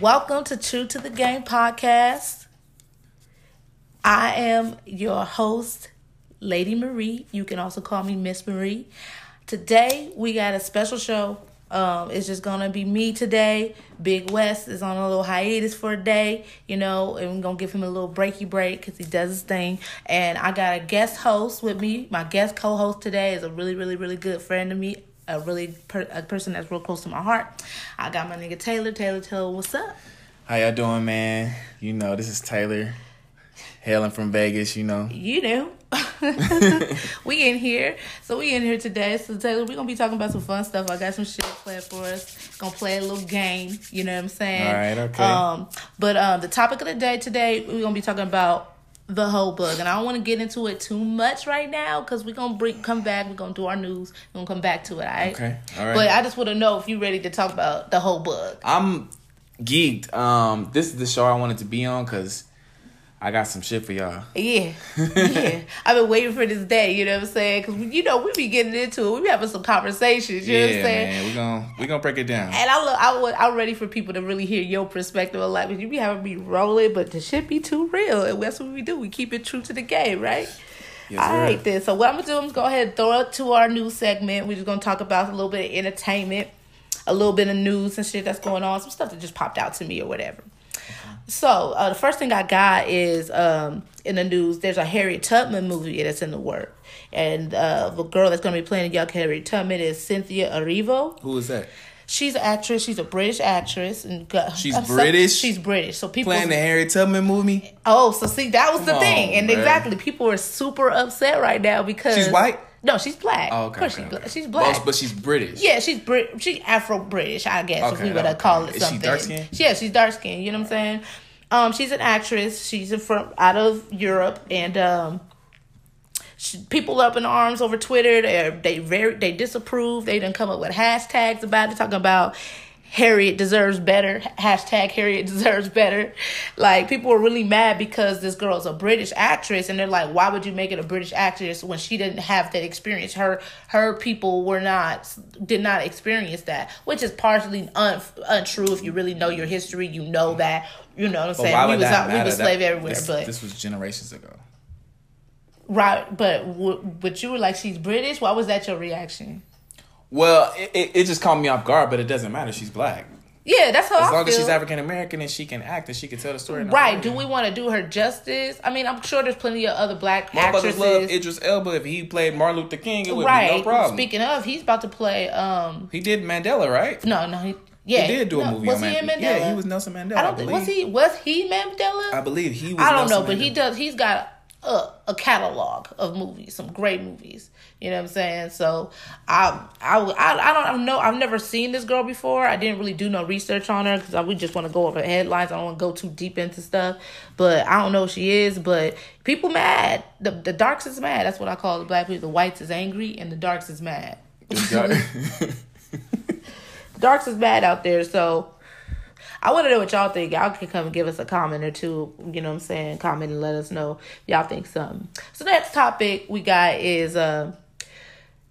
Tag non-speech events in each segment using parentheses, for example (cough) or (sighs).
Welcome to True to the Game podcast. I am your host, Lady Marie. You can also call me Miss Marie. Today we got a special show. Um, it's just gonna be me today. Big West is on a little hiatus for a day, you know, and we're gonna give him a little breaky break because he does his thing. And I got a guest host with me. My guest co-host today is a really, really, really good friend of me, a really per- a person that's real close to my heart. I got my nigga Taylor. Taylor, Taylor, what's up? How y'all doing, man? You know, this is Taylor, hailing from Vegas. You know, You know. (laughs) we in here. So we in here today. So Taylor, we gonna be talking about some fun stuff. I got some shit planned for us. Gonna play a little game. You know what I'm saying? All right, okay. Um, but um, the topic of the day today, we're gonna be talking about the whole bug, and I don't want to get into it too much right now because we're gonna bring come back. We're gonna do our news. We're gonna come back to it. All right. Okay, all right. But I just want to know if you're ready to talk about the whole bug. I'm geeked. Um, this is the show I wanted to be on because I got some shit for y'all. Yeah, yeah. (laughs) I've been waiting for this day. You know what I'm saying? Because you know we be getting into it. We be having some conversations. You know what I'm saying? man. We gonna we gonna break it down. And I look, I would, I'm ready for people to really hear your perspective of life. Because you be having me rolling, but the shit be too real, and that's what we do. We keep it true to the game, right? Yes, All right, then. So what I'm gonna do? I'm gonna go ahead and throw it to our new segment. We're just gonna talk about a little bit of entertainment, a little bit of news and shit that's going on, some stuff that just popped out to me or whatever. So uh, the first thing I got is um, in the news. There's a Harriet Tubman movie that's in the work, and uh, the girl that's gonna be playing the young Harriet Tubman is Cynthia Erivo. Who is that? She's an actress. She's a British actress, and got, She's I'm so- British? she's British. So people. Playing the Harriet Tubman movie. oh, so see, that was the Come thing, on, and bruh. exactly, people are super upset right now because She's white? No, she's black. Oh, of okay. course okay, she's black. okay. She's black. But, but she's British. yeah, she's Brit. She's Afro British, I guess, if we would okay. call it Is she something. dark-skinned? Yeah, she's dark skinned. You know what I'm saying? Um, she's an actress. She's from out of Europe, and um, she, people up in arms over Twitter. They they very they disapprove. They didn't come up with hashtags about it, talking about Harriet deserves better. Hashtag Harriet (laughs) deserves better. Like people were really mad because this girl's a British actress, and they're like, why would you make it a British actress when she didn't have that experience? Her her people were not did not experience that, which is partially un, untrue. If you really know your history, you know that. You know what I'm But saying? we was out, we was That- slave everywhere, this, but this was generations ago. right. But w- but you were like, she's British. Why was that your reaction? Well, it, it, it just caught me off guard, but it doesn't matter. She's black. Yeah, that's how As I long feel. as she's African American and she can act and she can tell the story. Right. Do we want to do her justice? I mean, I'm sure there's plenty of other black My brothers love. Idris Elba. If he played Martin Luther King, it would right. be no problem. Speaking of, he's about to play. Um. he did Mandela, right? No, no. He, yeah. he did do a movie Was he in Mandela. Mandela? Yeah, he was Nelson Mandela. I don't think was he was he Mandela. I believe he was. I don't know, Nelson but he does. He's got a, a catalog of movies, some great movies. You know what I'm saying? So um, I I I, I don't know. I've never seen this girl before. I didn't really do no research on her because we just want to go over headlines. I don't want to go too deep into stuff. But I don't know who she is. But people mad. The the darks is mad. That's what I call the black people. The whites is angry and the darks is mad. (laughs) (laughs) Darks is bad out there, so I want to know what y'all think. Y'all can come and give us a comment or two. You know what I'm saying? Comment and let us know y'all think something. So next topic we got is uh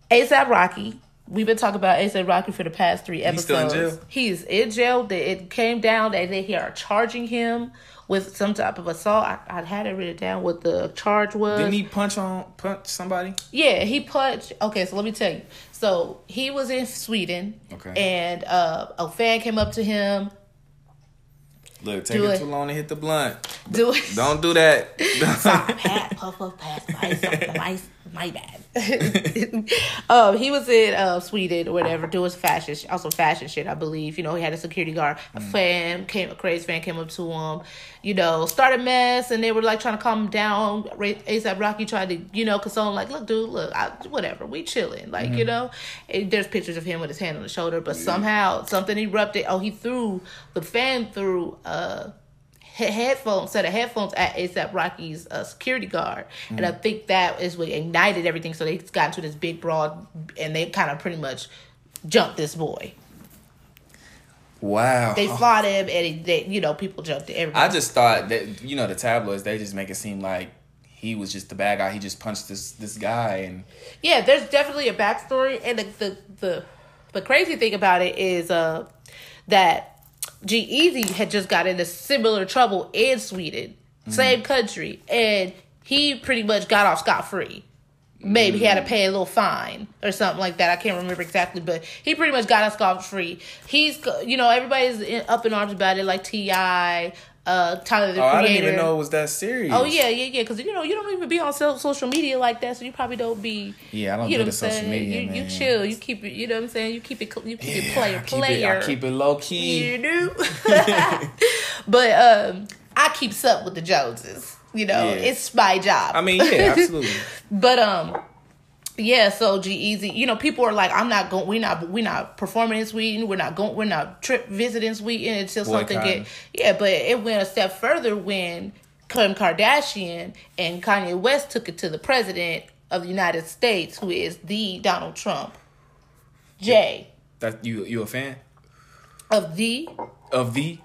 ASAP Rocky. We've been talking about ASAP Rocky for the past three episodes. He's still in jail? He's in jail. It came down that they are charging him with some type of assault. I, I had it written down what the charge was. Didn't he punch on punch somebody? Yeah, he punched. Okay, so let me tell you. So he was in Sweden. Okay. And uh, a fan came up to him. Look, take Do it it. too long to hit the blunt. Do it. Don't do that. (laughs) Sorry, (laughs) pat, puff, puff, pass, ice, something, ice, my bad. (laughs) (laughs) um, he was in uh, Sweden or whatever doing fashion, sh- also fashion shit, I believe. You know, he had a security guard. A fan came, a crazy fan came up to him. You know, started mess, and they were like trying to calm him down. ASAP Rocky tried to, you know, console him, like, look, dude, look, I, whatever, we chilling, like, you know. And there's pictures of him with his hand on the shoulder, but somehow something erupted. Oh, he threw the fan through. uh headphones set of headphones at ASAP Rocky's uh, security guard, and I think that is what ignited everything. So they got into this big brawl, and they kind of pretty much jumped this boy. wow. They fought him, and he, they, you know, people jumped everybody. I just thought that you know the tabloids they just make it seem like he was just the bad guy. He just punched this this guy and yeah, there's definitely a backstory, and the the the, the crazy thing about it is uh that G-Eazy had just got into similar trouble in Sweden, mm. same country, and he pretty much got off scot free. Maybe he had to mm. pay a little fine or something like that. I can't remember exactly, but he pretty much got off scot free. He's, you know, everybody's in, up in arms about it, like Ti, uh, Tyler the Oh, I didn't even know it was that serious. Oh yeah, yeah, yeah. Because you know you don't even be on social media like that, so you probably don't be. Yeah, I don't you do know the what I'm social saying? media, You, you chill. You keep it. You know what I'm saying? You keep it. You keep it player I keep player. It, I keep it low key. You do. (laughs) (laughs) but um, I keeps up with the Joneses. You know, Yeah. it's my job. I mean, yeah, (laughs) absolutely. But um, yeah. So G-Eazy, you know, people are like, I'm not going. We're not. We're not performing in Sweden. We're not going. We're not trip visiting Sweden until something Boycotting. get. Yeah, but it went a step further when Kim Kardashian and Kanye West took it to the president of the United States, who is the Donald Trump. Jay That you you a fan of the of the?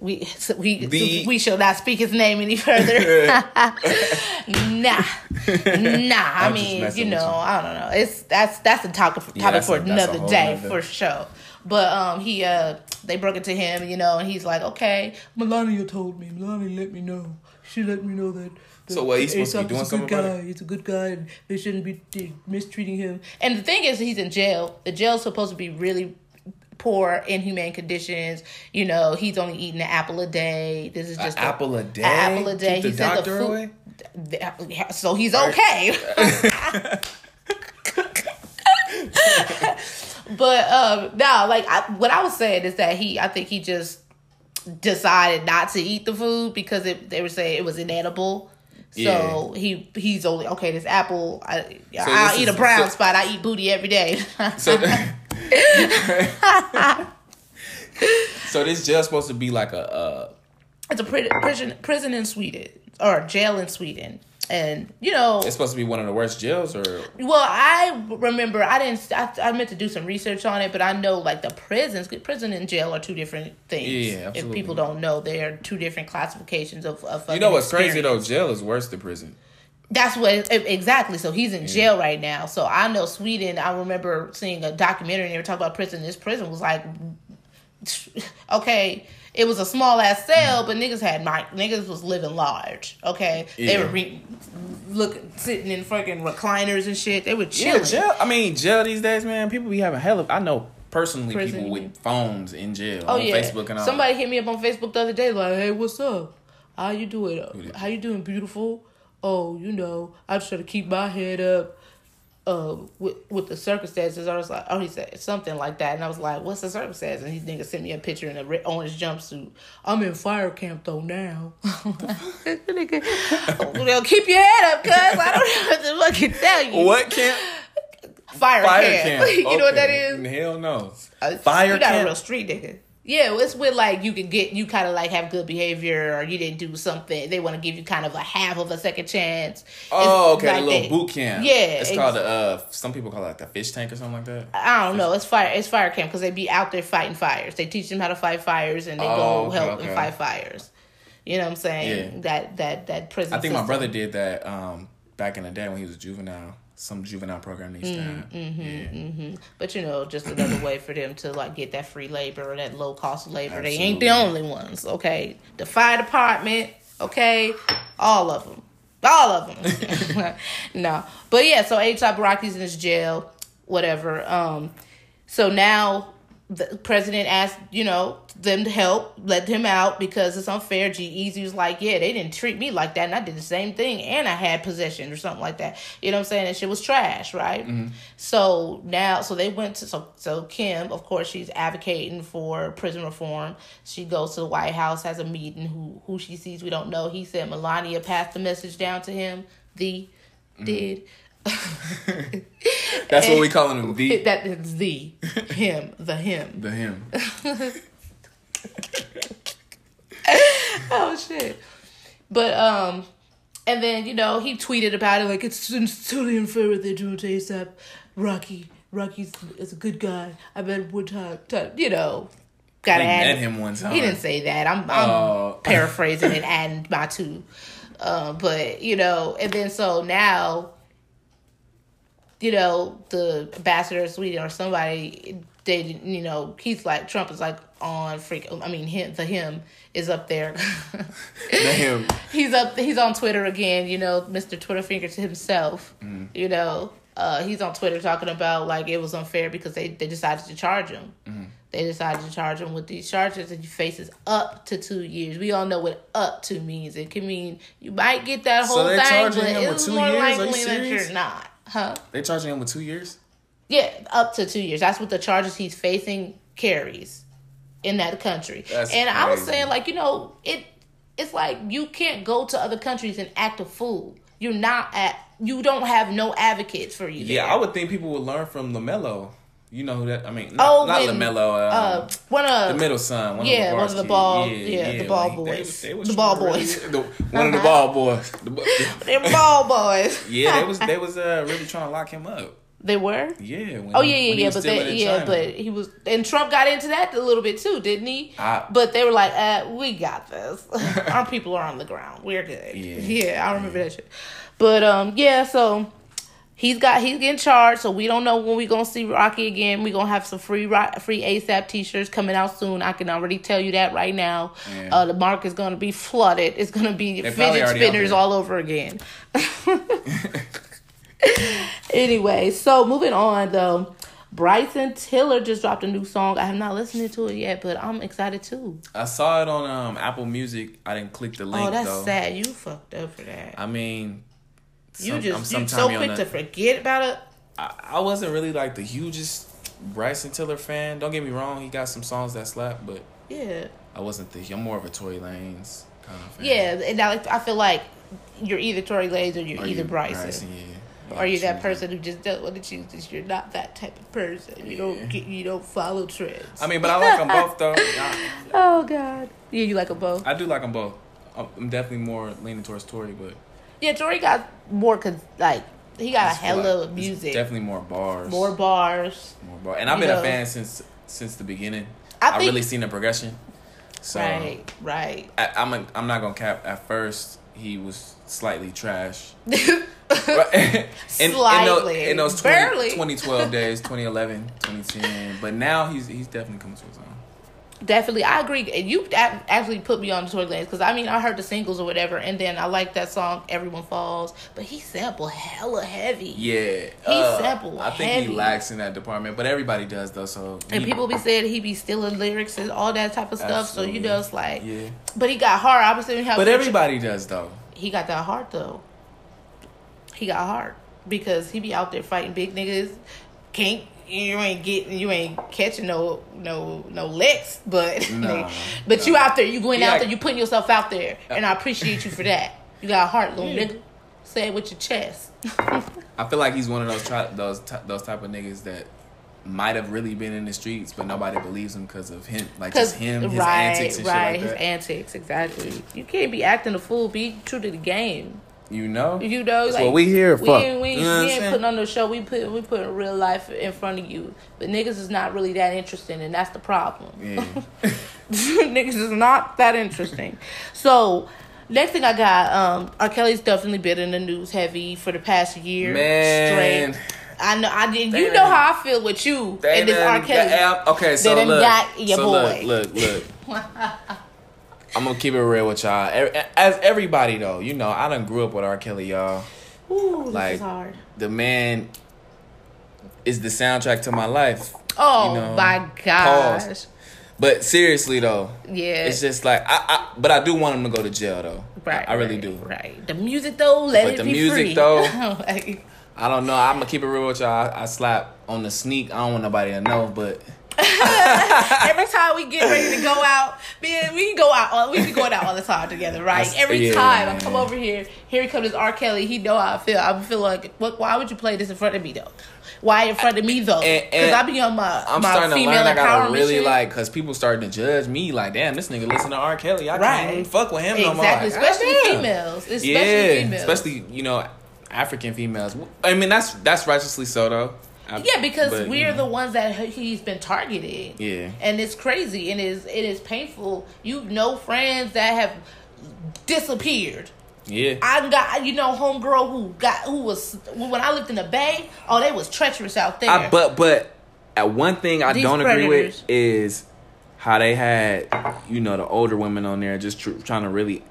we so (laughs) we The- we shall not speak his name any further. (laughs) (laughs) nah, nah. (laughs) I mean, you know, you. I don't know. It's that's that's a topic for, Yeah, topic that's for a- that's another day nother- for sure. But um, he uh, they broke it to him, you know, and he's like, okay, Melania told me, Melania let me know. She let me know that. that So what, he's supposed to be doing is a something good about guy. it? He's a good guy, and they shouldn't be mistreating him. And the thing is, he's in jail. The jail's supposed to be really poor, inhumane conditions. You know, he's only eating an apple a day. This is just a- apple a day? Apple a day. Keep the he said doctor food, away? So he's okay. but um no, like I, what I was saying is that he, I think he just decided not to eat the food because it, they were saying it was inedible. So Yeah. he he's only okay. This apple, I, So I'll eat a brown so- spot. I eat booty every day. So, (laughs) (laughs) so this jail's supposed to be like a. Uh, it's a prison prison in Sweden or jail in Sweden, and you know it's supposed to be one of the worst jails, or Well, I remember I didn't. I, I meant to do some research on it, but I know like the prisons, prison and jail are two different things. Yeah, If people don't know, they are two different classifications of. of you know what's crazy though? Jail is worse than prison. That's what exactly. So he's in jail right now. So I know Sweden. I remember seeing a documentary and they were talking about prison. This prison was like, (laughs) okay, it was a small ass cell, mm-hmm. but niggas had my niggas was living large. Okay, yeah. they were re- looking sitting in fucking recliners and shit. They were chilling. Yeah, jail. I mean, jail these days, man. People be having hell of. I know personally Prison, people with phones in jail Oh on yeah. Facebook and all. Somebody hit me up on Facebook the other day, like, "Hey, what's up? How you doing? How you doing, beautiful? Oh, you know, I just try to keep my head up." Uh, with with the circumstances, I was like, oh, he said something like that, and I was like, what's the circumstance? And he nigga sent me a picture in a red, orange jumpsuit. I'm in fire camp though now. (laughs) nigga, well, keep your head up, cuz I don't know what to fucking tell you. What camp? Fire, Fire camp? camp. (laughs) you know what that is? Hell no. Uh, Fire You're not a real street nigga. Yeah, it's with like you can get you kind of like have good behavior or you didn't do something. They want to give you kind of a half of a second chance. Oh, It's okay, like the little they- boot camp. Yeah, it's called the. Uh, some people call it like the fish tank or something like that. I don't know. It's fire. It's fire camp because they be out there fighting fires. They teach them how to fight fires and they Oh, go okay, help okay. and fight fires. You know what I'm saying? Yeah. That that that prison. I think my brother did that um, back in the day when he was juvenile. Some juvenile program they used to have. Mm-hmm. But you know, just another way for them to like get that free labor or that low cost labor. They ain't the only ones, okay? The fire department, okay, all of them, all of them. (laughs) (laughs) no, but yeah. So Top Rocky's in his jail, whatever. Um, so now the president asked, you know, them to help, let him out because it's unfair. G-Eazy was like, yeah, they didn't treat me like that, and I did the same thing, and I had possession or something like that. You know what I'm saying? And shit was trash, right? Mm-hmm. So now, so they went to so so Kim, of course, she's advocating for prison reform. She goes to the White House, has a meeting. Who who she sees, we don't know. He said Melania passed the message down to him. The mm-hmm. did. (laughs) That's what we calling him. The (laughs) That is the him, the him. the him. (laughs) oh shit. But um, and then you know he tweeted about it like it's, it's totally unfair what they're doing to ASAP. Rocky, Rocky's is a good guy. I bet one time, time you know, gotta add met him one time. He didn't say that. I'm I'm Oh. paraphrasing and adding my two. Uh, but you know, and then so now, you know, the ambassador of Sweden or somebody they you know he's like Trump is like on freak. I mean him the him is up there. (laughs) Damn. (laughs) he's up. He's on Twitter again. You know, Mr. Twitter fingers himself. Mm. You know, uh, he's on Twitter talking about like it was unfair because they they decided to charge him. Mm-hmm. They decided to charge him with these charges, and he faces up to two years. We all know what up to means. It can mean you might get that whole they're thing, but it's more years? Likely that you're not, huh? They charging him with two years. Yeah, up to two years. That's what the charges he's facing carries in that country. That's and I was saying, like, you know, it it's like you can't go to other countries and act a fool. You're not at you don't have no advocates for you. Yeah, there. I would think people would learn from Lamelo. You know who that? I mean, Oh, not, not when, Lamelo. Um, Uh, one of the middle son. One yeah, of one the of the ball- yeah, the ball like, boys. They, they The ball really- boys. (laughs) the- one of the ball boys. The (laughs) they're ball boys. (laughs) yeah, they was they was uh, really trying to lock him up. They were. Yeah. When Oh yeah, yeah, yeah. But they, yeah, China. but he was, and Trump got into that a little bit too, didn't he? I- but they were like, uh, "We got this. Our people are on the ground. We're good." Yeah. Yeah, I remember that shit. But um, yeah. So he's got he's getting charged. So we don't know when we're gonna see Rocky again. We're gonna have some free free ASAP T-shirts coming out soon. I can already tell you that right now. Yeah. Uh, the market is gonna be flooded. It's gonna be They probably fidget spinners all over again. (laughs) (laughs) anyway, so moving on though. Bryson Tiller just dropped a new song. I have not listened to it yet, but I'm excited too. I saw it on um, Apple Music. I didn't click the link oh, that's though. sad. You fucked up for that. I mean, you some- I'm just you so quick to forget about it. I, I wasn't really like the hugest Bryson Tiller fan. Don't get me wrong, he got some songs that slap, but Yeah, I wasn't the. I'm more of a Tory Lanez kind of fan. yeah. And I, I feel like you're either Tory Lanez or you're Or either you- Bryson. yeah. Or you're that person who just don't want to choose this. You're not that type of person. You Yeah. don't get, you don't follow trends. I mean, but I like them both though. (laughs) I, oh God, yeah, you like them both. I do like them both. I'm I'm definitely more leaning towards Tory, but Yeah, Tory got more cause like he got a hella like- of music, definitely more bars. more bars. more bars. And I've been know. a fan since since the beginning. I I, think- really seen the progression. So right, right. I, I'm a, I'm not gonna cap. At first, he was slightly trash. (laughs) (laughs) In, in, those, Slightly. in those 20, 2012 days, (laughs) 2011, 2010. But now he's he's definitely coming to his own. Definitely, I agree. And you actually put me on the Tory Lanez because I mean I heard the singles or whatever, and then I like that song "Everyone Falls," but he sampled hella heavy. Yeah, uh, sampled I think heavy. he lacks in that department, but everybody does though. So And he- people be saying he be stealing lyrics and all that type of stuff. So you Absolutely. know it's like, yeah, but he got hard. Obviously, we have but everybody does though. he got that heart though. He got heart because he be out there fighting big niggas. Can't you ain't getting you ain't catching no no no licks, but (laughs) Nah, but you out there, you going He out there, you putting yourself out there, and I appreciate you for that. You got a heart, little Yeah. nigga. Say it with your chest. I feel like he's one of those tri- those ty- those type of niggas that might have really been in the streets, but nobody believes him because of him, like just him, his right, antics and right, shit like his antics, exactly. You can't be acting a fool. Be true to the game. You know, You know, That's like what we here we for. ain't, we You know we ain't putting on the show. We put we putting real life in front of you. But niggas is not really that interesting, and that's the problem. yeah. (laughs) niggas is not that interesting. So next thing I got, um, R. Kelly's definitely been in the news heavy for the past year Man. straight. I know. I did. You know how I feel with you and this R. Kelly. okay, so look, got your so boy. look, look, look. (laughs) I'm gonna keep it real with y'all. As everybody though, you know, I done grew up with R. Kelly, y'all. Ooh, this like- is hard. The man is the soundtrack to my life. Oh you know, my gosh. pause. But seriously though, Yeah. it's just like I, I. But I do want him to go to jail though. Right, I really right, do. Right. The music though, let But it the be music, free. though- (laughs) Like, I don't know. I'm gonna keep it real with y'all. I, I slap on the sneak. I don't want nobody to know, but (laughs) every time we get ready to go (laughs) out, man, we can go out. all- We be going out all the time together, right? That's- every yeah, time I come over here, here he comes R. Kelly. He know how I feel. I feel like, what? Why would you play this in front of me though? Why in front of me though? Because I be on my I'm my starting to female learn. I gotta really shit. like because people starting to judge me. Like, damn, this nigga listen to R. Kelly. I Right. can't even fuck with him no more. exactly, Like, especially females, especially yeah, females, especially you know African females. I mean, that's that's righteously so though. I- Yeah, because but, we're know, the ones that he's been targeted. Yeah. and it's crazy and it's it is painful. You know, friends that have disappeared. Yeah, I got you know homegirl who got who was when I lived in the Bay. Oh, they was treacherous out there. I, but but at one thing I These don't agree with is how they had you know the older women on there just tr- trying to really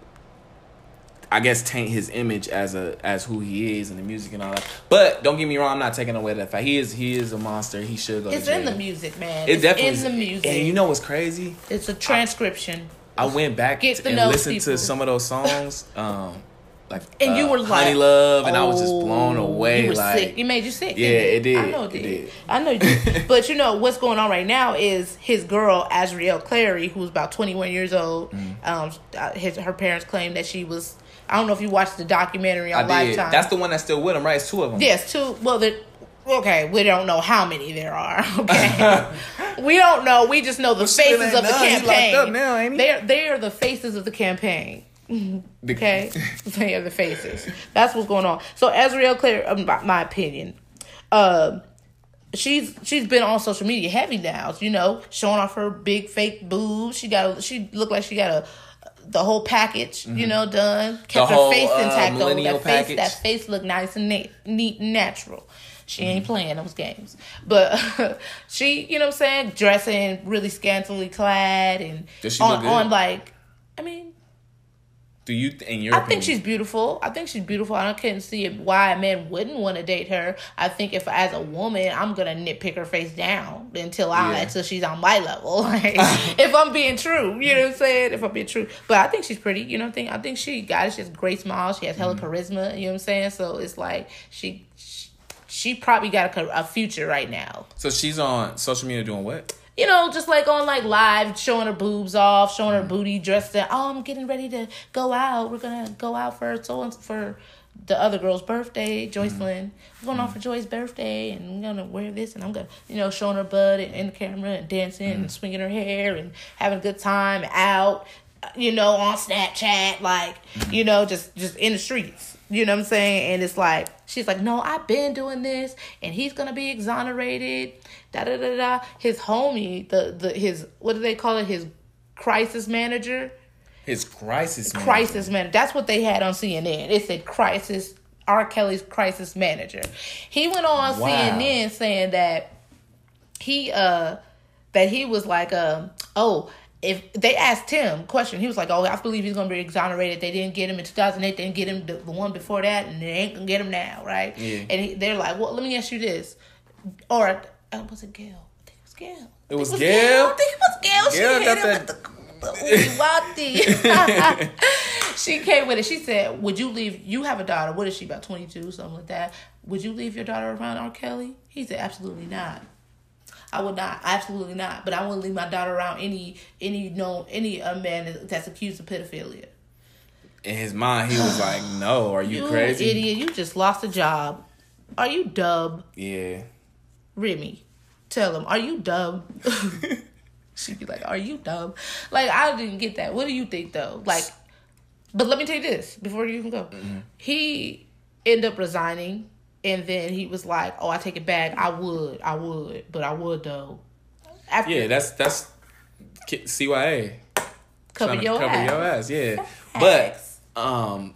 I guess taint his image as a as who he is and the music and all that. But don't get me wrong, I'm not taking away that fact. He is he is a monster. He should go. It's in the music, man. It it's definitely in the music. And you know what's crazy? it's a transcription. I went back Get to, and listened people. to some of those songs, um, like (laughs) And you uh, were like, Honey Love, and I was just blown oh, away. You were like, sick. It made you sick. Yeah, didn't it did. I know it It did. did. I know it did. (laughs) but you know what's going on right now is his girl Azriel Clary, who's about twenty one years old. Mm. Um, uh, his her parents claim that she was. I don't know if you watched the documentary I on did. Lifetime. That's the one that's still with him, right? It's two of them. Yes, two. Well, there. Okay, we don't know how many there are. (laughs) Okay, (laughs) we don't know. We just know the shit, faces of the none. He locked campaign. up now, ain't he? They're they are the faces of the campaign. Okay, (laughs) they are the faces. That's what's going on. So Azriel Claire, um, my, my opinion, um, she's she's been on social media heavy now. You know, showing off her big fake boobs. She got a, she looked like she got a the whole package. You know, done. Kept Mm-hmm. Whole, her face uh, intact though. millennial That face that face looked nice and neat, neat and natural. She ain't Mm-hmm. playing those games. But (laughs) she, you know what I'm saying, dressing really scantily clad and on, on like I mean, Do you, in your I opinion, think she's beautiful. I think she's beautiful. I couldn't see why a man wouldn't want to date her. I think if as a woman, I'm gonna nitpick her face down until I Yeah. until she's on my level. (laughs) Like, (laughs) if I'm being true, you know what I'm saying? If I'm being true, but I think she's pretty. You know, what I think I think she got it. She has great smile. She has hella Mm-hmm. charisma. You know what I'm saying? So it's like she. she she probably got a, a future right now. So she's on social media doing what? You know, just like on like live, showing her boobs off, showing Mm. her mm-hmm. booty, dressed in. Oh, I'm getting ready to go out. We're gonna go out for so for the other girl's birthday, Joycelyn. Mm-hmm. We're going out for mm-hmm. Joy's birthday, and I'm gonna wear this, and I'm gonna, you know, showing her butt in, in the camera and dancing and swinging her hair and having a good time out. You know, on Snapchat, like you know, just just in the streets. You know what I'm saying? And it's like she's like, no, I've been doing this, and he's gonna be exonerated. Da da da da. His homie, the the his what do they call it? His crisis manager, His crisis. man. crisis manager. That's what they had on CNN. It said crisis. R. Kelly's crisis manager. He went on Wow. CNN saying that he uh that he was like um oh if they asked him question. He was like oh i believe he's gonna be exonerated. They didn't get him in 2008 they didn't get him the, the one before that and they ain't gonna get him now right? Yeah. and he, they're like well let me ask you this. Or uh, was it Gayle? I think it was Gayle. It was I Gayle? i think it was Gayle. She Gayle hit got him that- the, the (laughs) she came with it. She said would you leave you have a daughter. What is she about 22 something like that? Would you leave your daughter around r. Kelly? He said absolutely not I would not, absolutely not. But I wouldn't leave my daughter around any any no any uh, man that's accused of pedophilia. In his mind, he was like, (sighs) "No, are you, You crazy?" idiot! You just lost a job. Are you dumb, Yeah. Remy? Tell him. Are you dumb? (laughs) She'd be like, "Are you dumb?" Like I didn't get that. What do you think though? Like, but let me tell you this before you even go. Mm-hmm. He ended up resigning, and then he was like, "Oh, I take it back. I would, I would, but I would though." After Yeah, that's that's K- CYA. cover your cover ass. your ass. Yeah, (laughs) Facts. but um,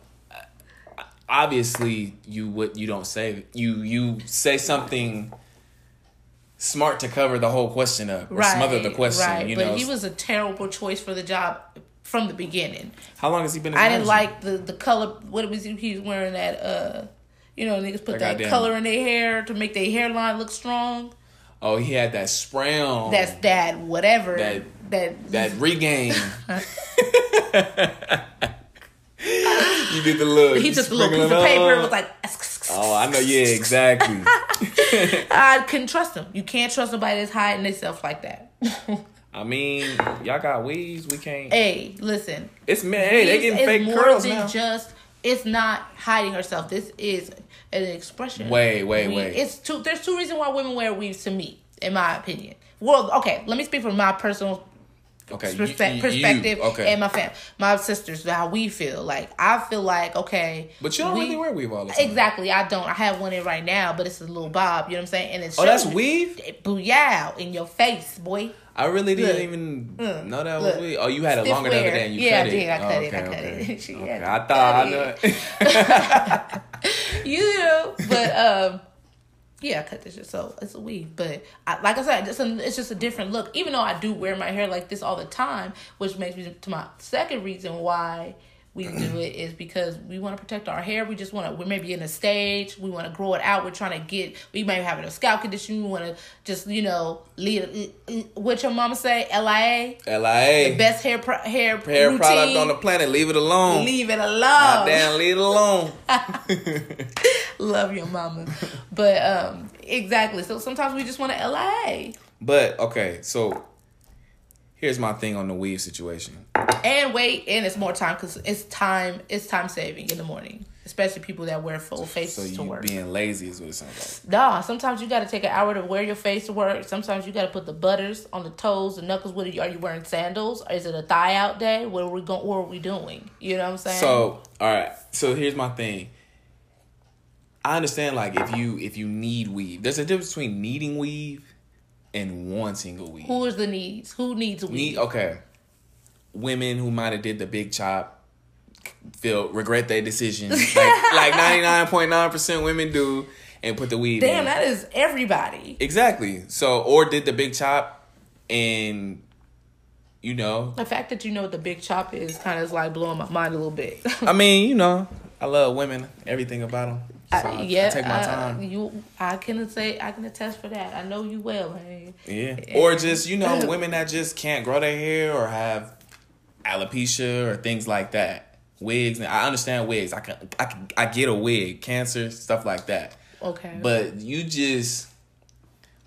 obviously you would you don't say you you say something smart to cover the whole question up or smother the question. Right, You but know, he was a terrible choice for the job from the beginning. how long has he been? I didn't like the the color. What was he, he was wearing? That uh, you know, niggas put That that color in their hair to make their hairline look strong. Oh, he had that spray on. That's that whatever That- that that Rogaine. (laughs) (laughs) you did the look. he took the little piece of paper. and was like, Oh, I know. Yeah, exactly. (laughs) I couldn't trust him. You can't trust nobody that's hiding themselves like that. I mean, y'all got weaves. We can't. hey, listen, It's man. Hey, they getting fake curls now. just. It's not hiding herself. This is an expression. Wait, wait, We- wait. It's two. There's two reasons why women wear weaves to me, in my opinion. Well, okay, let me speak from my personal okay, perspe- you- perspective you- okay, and my fam, my sisters, how we feel. Like I feel like okay, but you don't we- really wear weave all the time. Exactly, I don't. I have one in right now, but it's a little bob. You know what I'm saying? And it's Oh, that's weave. Booyah in your face, boy. I really didn't Look. even Look. know that was weave. Oh, you had it longer the other wear. day and you Yeah, cut I did. I Oh, cut it. (laughs) okay, I cut okay. it. She Okay, I thought I cut know. (laughs) You know, but um, Yeah, I cut this. So it's a weave, but I, like I said, it's, a, it's just a different look. Even though I do wear my hair like this all the time, which makes me to my second reason why we do it is because we want to protect our hair. We just want to. We may be in a stage. We want to grow it out. We're trying to get. We may have a scalp condition. We want to just you know lead. What your mama say? Lia. Lia. The best hair pro, hair hair routine. product on the planet. Leave it alone. Leave it alone. God damn, leave it alone. (laughs) Love your mama, but um, exactly. So sometimes we just want to Lia. But okay, so here's my thing on the weave situation. And wait, and it's more time because it's time. It's time saving in the morning, especially people that wear full faces so to work. Being lazy is what it sounds like. Nah, sometimes you got to take an hour to wear your face to work. Sometimes you got to put the butters on the toes, the knuckles. What are you? Are you wearing sandals? Or is it a thigh out day? What are we going? What are we doing? You know what I'm saying? So all right. So here's my thing. I understand like if you if you need weave, there's a difference between needing weave and wanting a weave. Who is the needs? Who needs a weave? Need, okay. Women who might have did the big chop feel regret their decision. (laughs) like ninety nine point nine percent women do and put the weed Damn, in. that is everybody. Exactly. So or did the big chop and you know the fact that you know what the big chop is kind of is like blowing my mind a little bit. I mean, you know, I love women, everything about them. So I, yeah, I take my time. you, I can say, I can attest for that. I know you well. Hey. Yeah, or just you know, (laughs) women that just can't grow their hair or have alopecia or things like that. Wigs. I understand wigs. I can, I can, I get a wig. Cancer, stuff like that. Okay. But you just,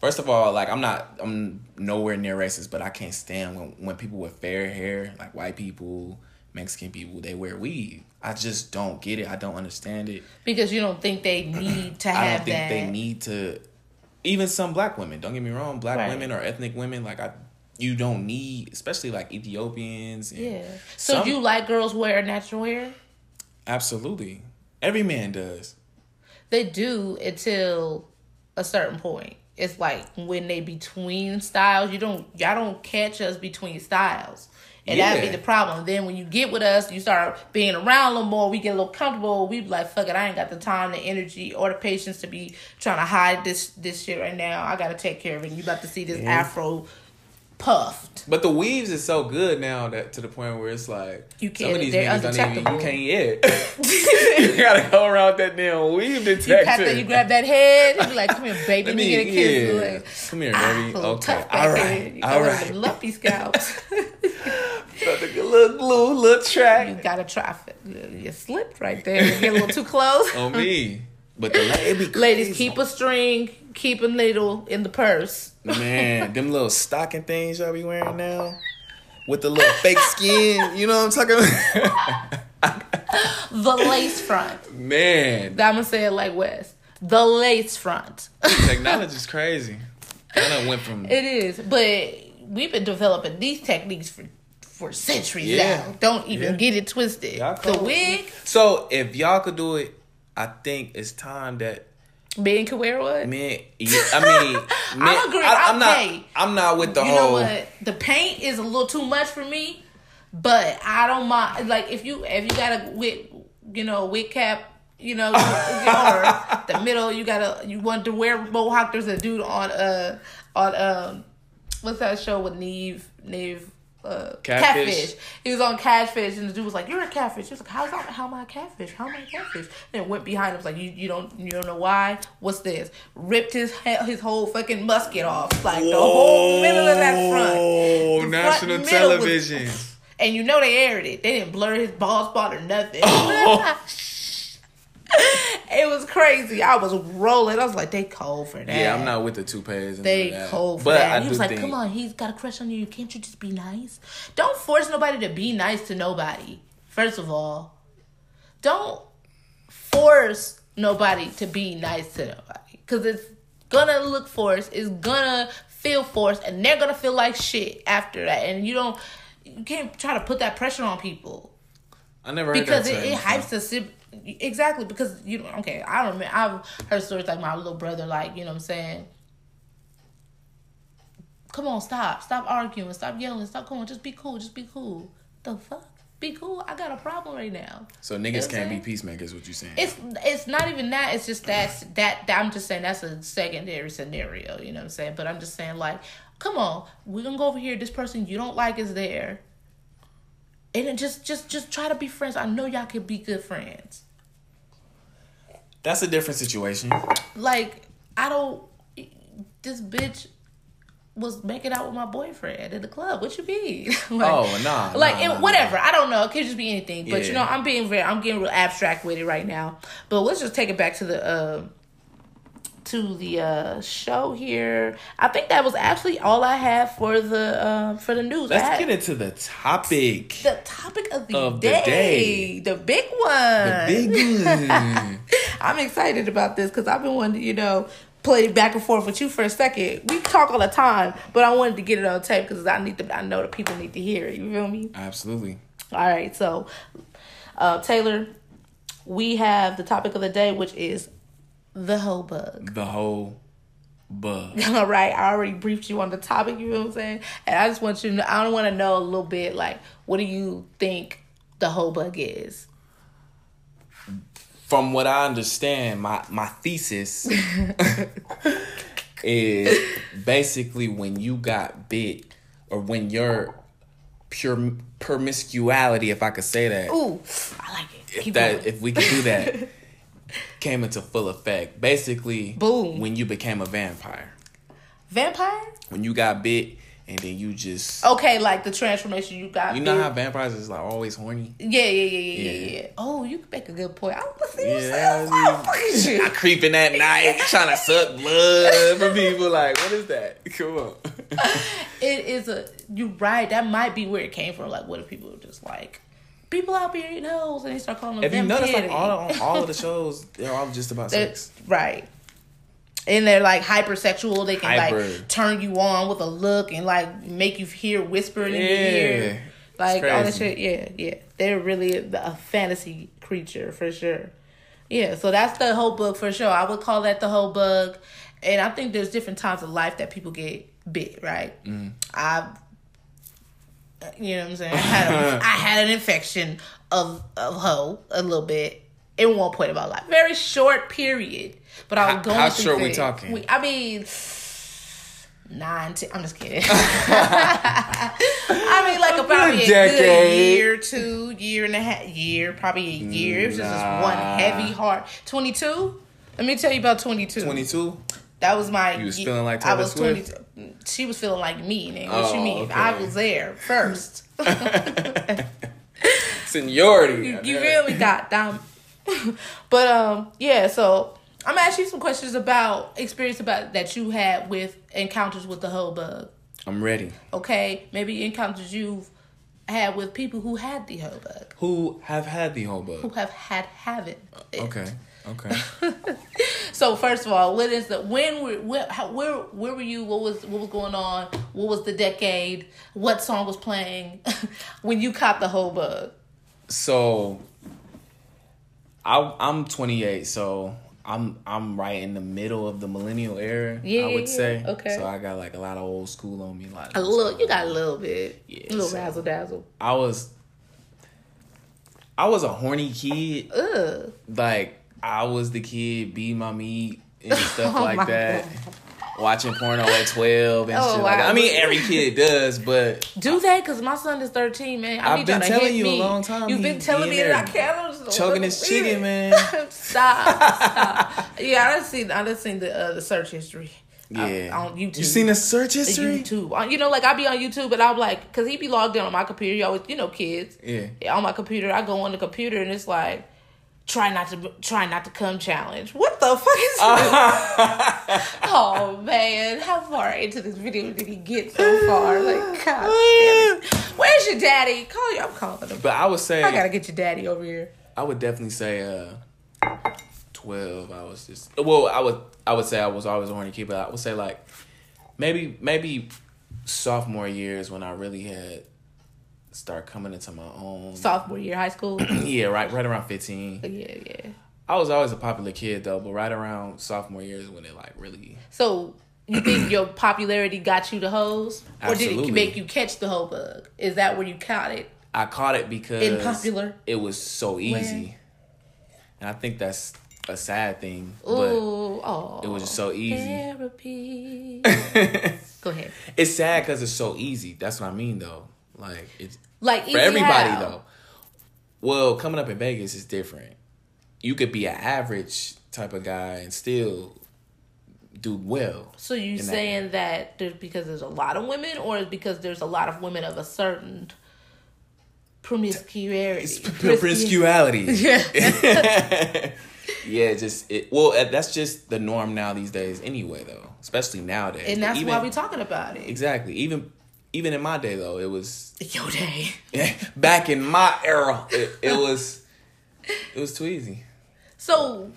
first of all, like I'm not, I'm nowhere near racist, but I can't stand when when people with fair hair, like white people, Mexican people, they wear weave. I just don't get it. I don't understand it. Because you don't think they need (clears throat) to have I don't think that. they need to. Even some black women. Don't get me wrong. Black right. women or ethnic women, like I, you don't need, especially like Ethiopians. yeah. So some, you like girls wear natural hair? Absolutely. Every man does. They do until a certain point. It's like when they between styles, you don't y'all don't catch us between styles. And yeah. that'd be the problem. Then when you get with us, you start being around a little more, we get a little comfortable, we be like, fuck it, I ain't got the time, the energy, or the patience to be trying to hide this this shit right now. I gotta take care of it. And you about to see this yeah. afro puffed. But the weaves is so good now that to the point where it's like you can't. Some of these niggas don't even you can't yet. (laughs) you gotta go around that damn weave detector. You, you grab that head. You be like, "Come here, baby. Let me, get a kiss." Yeah. Like, Come here, baby. Ah, okay, all right, all right. Lumpy scalps. (laughs) Felt like a little glue, little track. You gotta try. You slipped right there. You get a little too close. On me. But the lady (laughs) ladies keep a string, keep a needle in the purse. Man, them little stocking things y'all be wearing now, with the little fake skin. You know what I'm talking about? the lace front. Man, I'm gonna say it like Wes. The lace front. Technology's crazy. I went from. It is, but we've been developing these techniques for for centuries yeah. now. Don't even yeah. get it twisted. The wig. So if y'all could do it, I think it's time that Can wear one. (laughs) Men, I mean, I agree. I, am not. I'm not with the you whole. know what? The paint is a little too much for me, but I don't mind. Like if you if you got a wig, you know, wig cap, you know, or (laughs) the middle, you gotta you want to wear mohawk. There's a dude on uh on um what's that show with Nev Nev uh, catfish. catfish. He was on catfish, and the dude was like, "You're a catfish." He was like, "How's that? How am I a catfish? How am I a catfish?" And went behind him, was like, "You you don't you don't know why? What's this?" Ripped his his whole fucking musket off, like Whoa, the whole middle of that front. Oh, national front television. Was, (laughs) and you know they aired it. They didn't blur his bald spot or nothing. Oh. (laughs) (laughs) it was crazy. I was rolling. I was like, they cold for that. Yeah, I'm not with the toupees. They cold for but that. I he was like, think... come on, he's got a crush on you. Can't you just be nice? Don't force nobody to be nice to nobody. First of all, don't force nobody to be nice to nobody because it's gonna look forced. It's gonna feel forced, and they're gonna feel like shit after that. And you don't, you can't try to put that pressure on people. I never because it, it hypes the exactly because you know okay i don't remember i've heard stories like my little brother like you know what i'm saying come on stop stop arguing stop yelling stop going just be cool just be cool the fuck be cool. I got a problem right now. So niggas You know can't be peacemakers. What you saying? It's it's not even that. It's just that's that, that I'm just saying that's a secondary scenario. You know what I'm saying? But I'm just saying like, come on, we're gonna go over here. This person you don't like is there, and then just just just try to be friends. I know y'all can be good friends. That's a different situation. Like I don't. This bitch was making out with my boyfriend in the club. What you mean? (laughs) like, Oh, nah, Like nah, and nah, whatever. I don't know. It could just be anything. But you know, I'm being very. I'm getting real abstract with it right now. But let's just take it back to the. Uh, to the uh show here. I think that was actually all I had for the uh for the news. Let's had get into the topic. the topic of the, Of the day, day. the big one. The big one. (laughs) I'm excited about this because I've been wanting to, you know, play back and forth with you for a second. We talk all the time, but I wanted to get it on tape because I need to. I know the people need to hear it. You feel me? Absolutely. All right, so uh, Taylor, we have the topic of the day, which is the whole bug. The whole bug. (laughs) All right, I already briefed you on the topic. You know what I'm saying? And I just want you to. Know, I don't want to know a little bit like, what do you think the whole bug is? From what I understand, my my thesis (laughs) is basically when you got bit, or when your pure promiscuity, if I could say that, Ooh, I like it. if Keep that going. if we could do that, (laughs) came into full effect. Basically, Boom. when you became a vampire, Vampire? when you got bit, and then you just. Okay, like the transformation you got. You know big. how vampires is like always horny. Yeah, yeah, yeah, yeah, yeah, Yeah. Oh, you make a good point. I was see you Yeah, saying I so fucking I shit. creeping at night, trying (laughs) to suck blood from people. Like, what is that? (laughs) Come on. (laughs) It is a. You right. That might be where it came from. Like, what if people were just like people out here eating hoes and they start calling them? If you notice, like all on (laughs) all of the shows, they're all just about sex. right. And they're like hypersexual. They can Hyper. like turn you on with a look and like make you hear whispering in your ear. Like all that shit. Yeah, yeah. They're really a fantasy creature for sure. Yeah, so that's the whole book for sure. I would call that the whole bug. And I think there's different times of life that people get bit, right? Mm-hmm. I've you know what I'm saying? I had, a, (laughs) I had an infection of of hoe a little bit in one point of my life. Very short period. But I was going how through short we talking? We, I mean nine ten, I'm just kidding. (laughs) (laughs) I mean like a, probably a good year, two, year and a half year, probably a year. It was just this one heavy heart. Twenty two? Let me tell you about twenty two. Twenty two. That was my. You was feeling like I Taylor was Swift? twenty. She was feeling like me. Nigga. What you Oh, mean? okay. I was there first. (laughs) Seniority. you, you really got down. (laughs) but um, yeah. So I'm gonna ask you some questions about experience about that you had with encounters with the whole bug. I'm ready. Okay, maybe encounters you've had with people who had the whole bug, Who have had the whole who have had have it. Okay. Okay. (laughs) So first of all, what is the when were where how, where where were you? What was what was going on? What was the decade? What song was playing (laughs) when you caught the whole bug? So I I'm 28, so I'm I'm right in the middle of the millennial era. Yeah, I would say. yeah. Okay. So I got like a lot of old school on me. A, lot A little, you got a little bit, Yeah, a little so- razzle dazzle. I was I was a horny kid. Ugh. Like I was the kid, be my meat and (laughs) stuff Oh like that. Watching porno at 12 and Oh, shit like that. I mean, every kid does, but Do that because my son is thirteen, man. I I've need been telling you a long time You've been telling me that I can't. Choking his chicken, man. (laughs) stop, stop. Yeah, I done seen. I done seen the uh, the search history. uh, Yeah. on YouTube. You seen the search history? YouTube. Uh, You know, like I be on YouTube and I'm like, cause he be logged in on my computer. You always, you know, kids. Yeah. On my computer, I go on the computer and it's like, try not to, try not to come challenge. What the fuck is (laughs) this? oh man, how far into this video did he get so far? Like, (sighs) god damn it. Where's your daddy? Call you. I'm calling him. But I would say I gotta get your daddy over here. I would definitely say uh twelve. I was just well, I would I would say I was always a horny kid, but I would say like maybe maybe sophomore years when I really had start coming into my own. Sophomore year, high school. (clears throat) yeah, right right around fifteen. Oh, yeah, yeah. I was always a popular kid though, but right around sophomore years when it like really So you think (clears throat) your popularity got you the hose, or did it make you catch the whole bug? Is that where you caught it? I caught it because Unpopular. it was so easy, Where? and I think that's a sad thing. Ooh, oh, it was just so oh, easy. Therapy. (laughs) Go ahead. it's sad because it's so easy. That's what I mean, though. Like it's Like for everybody how? though. Well, coming up in Vegas is different. You could be an average type of guy and still do well. So you in that saying that there's because there's a lot of women, or because there's a lot of women of a certain promiscuity? It's promiscuity. (laughs) Yeah. (laughs) yeah, just it. Well, uh, that's just the norm now these days, anyway. Though, especially nowadays, and that's Even- why we're talking about it. exactly. Even even in my day, though, it was Yo day. back in my era. It, it was it was too easy. So,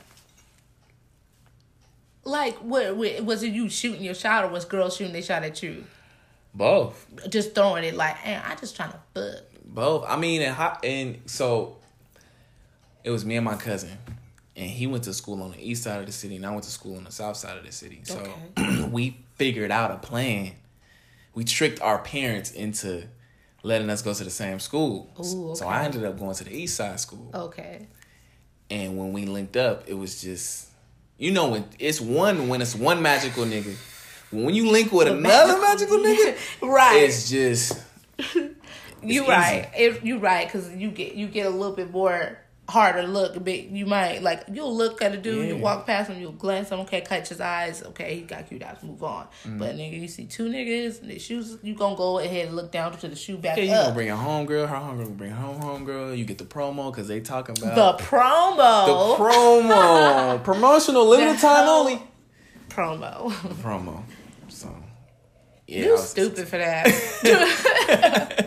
like, what, what was it? You shooting your shot, or was girls shooting their shot at you? Both. Just throwing it like, hey, I just trying to fuck. Both. I mean, and, and so it was me and my cousin, and he went to school on the east side of the city, and I went to school on the south side of the city. So (clears throat) we figured out a plan. We tricked our parents into letting us go to the same school. Ooh, So. I ended up going to the east side school, Okay. and when we linked up, it was just, you know, when it's one when it's one magical nigga. When you link with another magical nigga, (laughs) Right. it's just (laughs) you easy. right. If you right, because you get you get a little bit more harder look. But you might like you'll look at a dude, you walk past him, you'll glance at him, okay, catch his eyes, okay, he got cute eyes, move on. Mm-hmm. But nigga, you see two niggas and their shoes, you gonna go ahead and look down to the shoe back Yeah, you up. gonna bring your homegirl, her homegirl gonna bring home homegirl. You get the promo because they talking about the promo. the promo, (laughs) promotional, limited The time only promo. promo. So yeah, You stupid for that. (laughs) (laughs)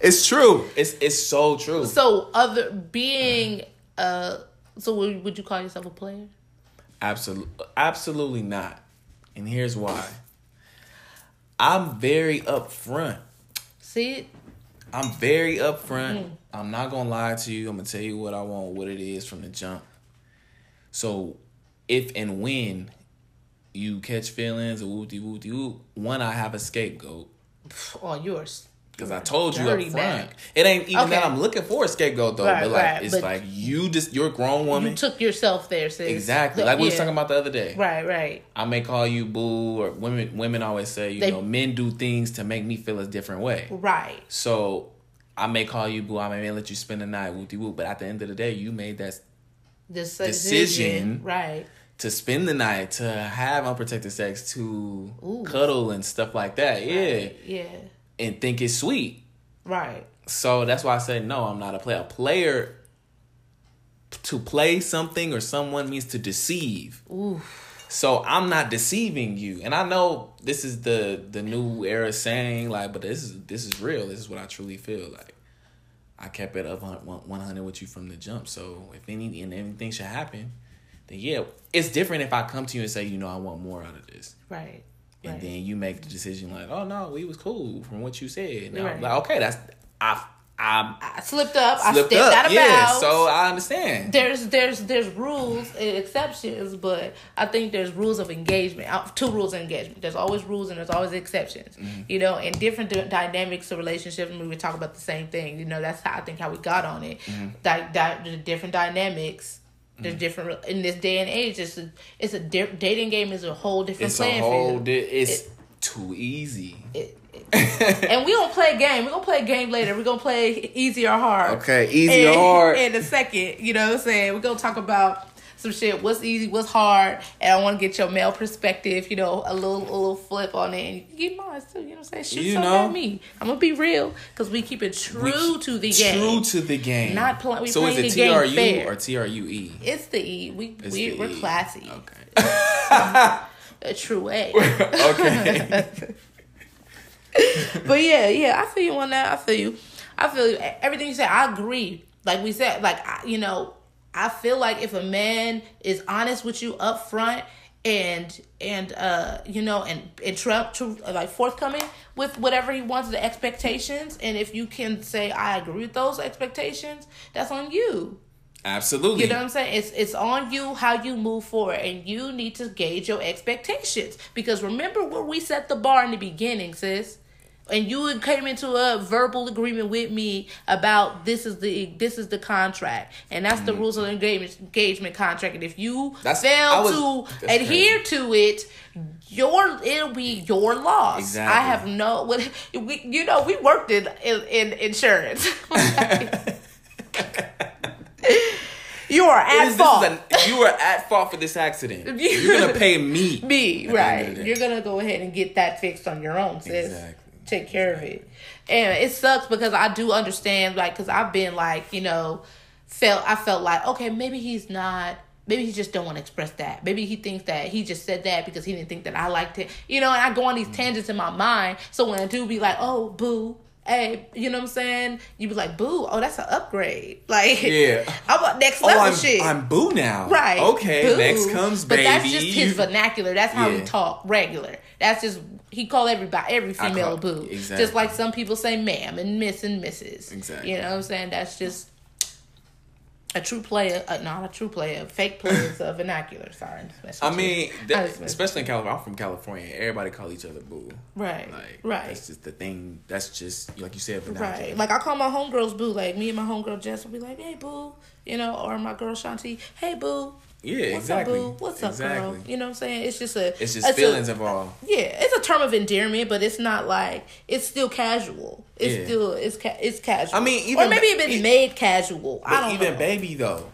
It's true. It's it's so true. so other being uh, so would, would you call yourself a player? Absolutely, absolutely not. And here's why. I'm very upfront. See it? I'm very upfront. Mm. I'm not gonna lie to you. I'm gonna tell you what I want, what it is from the jump. So, if and when you catch feelings or wooty wooty whoop, one, I have a scapegoat All yours. Because I told you up front. It ain't even Okay. that I'm looking for a scapegoat though, Right, but like right, it's but- like you just you're a grown woman. You took yourself there, sis. exactly, like we was yeah. talking about the other day. Right, right. I may call you boo, or women. Women always say, you They- know, men do things to make me feel a different way. Right. So I may call you boo. I may let you spend the night wooty whoop, but at the end of the day, you made that Decision. decision. Right. to spend the night, to have unprotected sex, to Ooh. cuddle and stuff like that. Yeah, Yeah. And think it's sweet. Right. So that's why I said no. I'm not a player. A player to play something or someone means to deceive. Ooh. So I'm not deceiving you, and I know this is the the new era saying like, but this is this is real. This is what I truly feel like. I kept it up 100 with you from the jump. So if any and anything should happen, then yeah, it's different if I come to you and say, you know, I want more out of this, Right. And Right. then you make the decision like, oh no, we was cool from what you said. Now, Right. like okay, that's I I I slipped up. I slipped stepped out up, of yeah. bounds. So I understand. there's there's there's rules and exceptions, but I think there's rules of engagement. Uh, Two rules of engagement. There's always rules and there's always exceptions. Mm-hmm. You know, and different d- dynamics of relationships. And we would talk about the same thing. You know, that's how I think how we got on it. Mm-hmm. Di- di- the different dynamics. There's mm. different in this day and age. It's a it's a di- dating game is a whole different It's a whole. Di- it's too easy. It- it- (laughs) and we don't play a game. We're gonna play a game later. We're gonna play easy or hard. Okay, easy or hard. (laughs) In a second, you know what I'm saying? We're gonna talk about some shit. What's easy, what's hard, and I wanna get your male perspective, you know, a little a little flip on it. And you get mine too, you know what I'm saying? Shoot You something know. at me. I'm gonna be real, because we keep it true to the game. True to the game. Not pl- we so is it T R U or T R U E? it's the E. We it's we we're E. classy. Okay. (laughs) A true way. (laughs) okay. (laughs) but yeah, yeah, I feel you on that. I feel you. I feel you. Everything you said, I agree. Like we said, like I, you know, I feel like if a man is honest with you up front and and uh you know and and Trump to like forthcoming with whatever he wants the expectations and if you can say I agree with those expectations that's on you Absolutely. you know what I'm saying? It's it's on you how you move forward, and you need to gauge your expectations because remember where we set the bar in the beginning, sis. And you came into a verbal agreement with me about this is the this is the contract and that's the rules of the engagement, engagement contract and if you Mm-hmm. That's- fail was- to adhere to it your it'll be your loss Exactly. i have no what (laughs) we, you know we worked in in, in insurance (laughs) you are at this fault is a- you are at fault for this accident. (laughs) You're gonna pay me. me, At the end of right. You're gonna go ahead and get that fixed on your own, sis. Exactly. Take care of it. And it sucks because I do understand, like, because I've been like, you know, felt I felt like, okay, maybe he's not. Maybe he just don't want to express that. Maybe he thinks that he just said that because he didn't think that I liked it. You know, and I go on these Mm. tangents in my mind. So when I do be like, oh, boo, hey, you know what I'm saying? You be like, boo, oh, that's an upgrade. (laughs) Like, Yeah. I'm next Oh, level I'm, shit. I'm boo now. Right. Okay. Boo. Next comes baby. But that's just his vernacular. That's how he Yeah. talk regular. That's just he call everybody every female call- boo. exactly. Just like some people say ma'am and miss and misses. Exactly. You know what I'm saying? That's just a true player, uh, not a true player, fake players of (laughs) vernacular. Sorry, I'm just messing I mean, that- I especially in California. I'm from California. Everybody call each other boo. right, Like, right, That's just the thing. That's just like you said. right. vernacular. Like I call my homegirls boo. Like me and my homegirl Jess will be like, "Hey boo," you know, or my girl Shanti, "Hey boo." Yeah, What's exactly. up, boo? What's up, girl? You know what I'm saying? It's just a. It's just a- feelings involved. Yeah, it's a term of endearment, but it's not like it's still casual. It's Yeah. still it's ca- it's casual. I mean, or even maybe ba- it's e- made casual. I don't even know. baby though,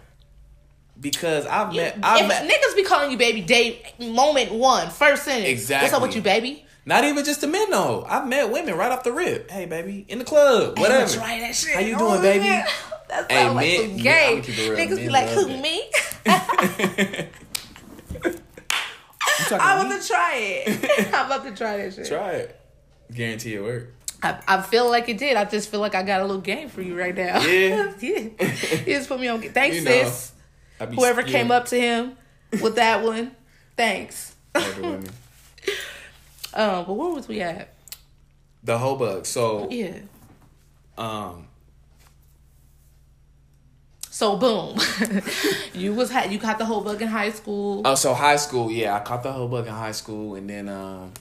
because I've met, I've met, niggas be calling you baby day moment one first sentence. Exactly. What's up with you, baby? not even just the men though. I've met women right off the rip. Hey, baby, in the club, whatever. Hey, that shit. How you Oh, doing, baby? Man. That Hey, sounds like men- some gay. Niggas be like, who me? (laughs) (laughs) I'm to try it. (laughs) I'm about to try that shit. Try it. Guarantee it work. I, I feel like it did. I just feel like I got a little game for you right now. Yeah. yeah. You just put me on. Thanks, You know, sis. Whoever scared came up to him with that one, thanks. Um, but where was we at? The whole bug. So, Yeah. um, So boom, (laughs) you was ha- you got the whole bug in high school. oh, so high school. Yeah, I caught the whole bug in high school, and then um,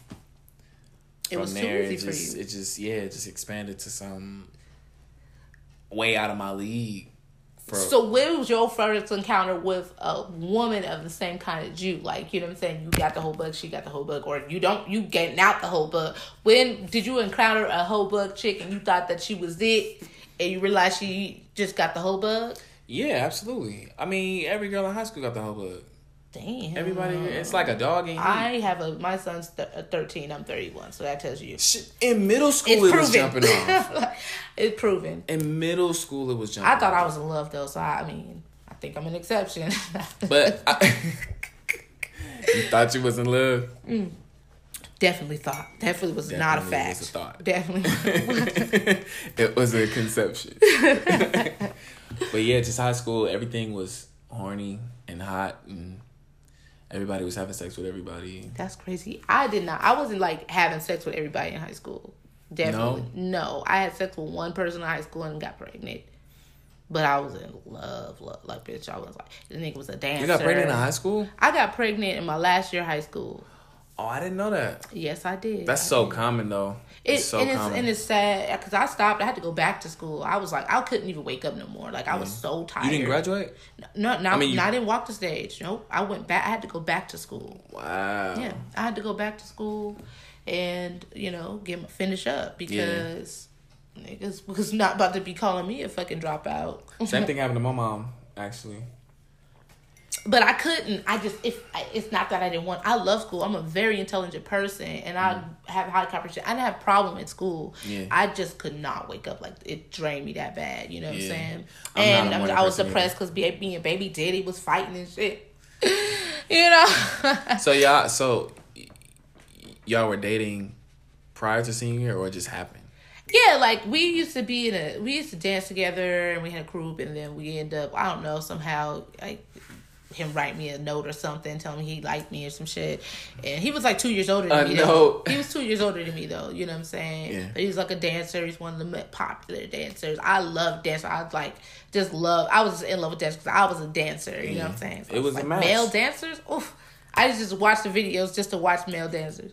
it from was too there, easy it for just, you. it just, yeah, it just expanded to some way out of my league. For So when was your first encounter with a woman of the same kind as you? Like, you know what I'm saying? You got the whole bug, she got the whole bug, or you don't you getting out the whole bug. When did you encounter a whole bug chick and you thought that she was it and you realized she just got the whole bug? Yeah, absolutely. I mean, every girl in high school got the whole bug. Damn. Everybody, it's like a dog in. I have a my son's th- uh, 13, I'm 31, so that tells you. Shit, in middle school, It's it was jumping off. (laughs) it's proven. In middle school, it was jumping. I thought I was in love though, so I, I mean, I think I'm an exception. (laughs) But I, (laughs) you thought you was in love. Definitely thought. Definitely was not a fact. was a thought. Definitely. (laughs) it was a conception. (laughs) but yeah, just high school, everything was horny and hot, and everybody was having sex with everybody. That's crazy. I did not. I wasn't like having sex with everybody in high school. Definitely. No. I had sex with one person in high school and got pregnant. But I was in love, love, like bitch. I was like, the nigga was a dancer. You got pregnant in high school? I got pregnant in my last year of high school. Oh, I didn't know that. Yes, I did. That's I so did. common though. It, It's so and it's common. and it's sad because I stopped. I had to go back to school. I was like, I couldn't even wake up no more. Like I was mm. so tired. you didn't graduate? No, no, I mean, you- I didn't walk the stage. Nope. I went back. I had to go back to school. Wow. Yeah, I had to go back to school and you know get my finish up because niggas was not about to be calling me a fucking dropout. Same (laughs) thing happened to my mom, actually. But I couldn't. I just if it's not that I didn't want. I love school. I'm a very intelligent person, and I have high comprehension. I didn't have problem in school. Mm. Yeah. I just could not wake up like it drained me that bad. You know what Yeah. I'm saying? I'm and a I, was, morning I was person depressed because being baby daddy was fighting and shit. (laughs) you know. (laughs) So y'all, so y'all were dating prior to senior year, or it just happened? Yeah, like we used to be in a we used to dance together and we had a group and then we end up I don't know somehow like him write me a note or something telling me he liked me or some shit and he was like two years older than A me note. though. he was two years older than me though you know what I'm saying Yeah. but he's like a dancer he's one of the popular dancers I love dance. I was like just love I was just in love with dance because I was a dancer you know what I'm saying It was a like male dancers oof I just watched the videos just to watch male dancers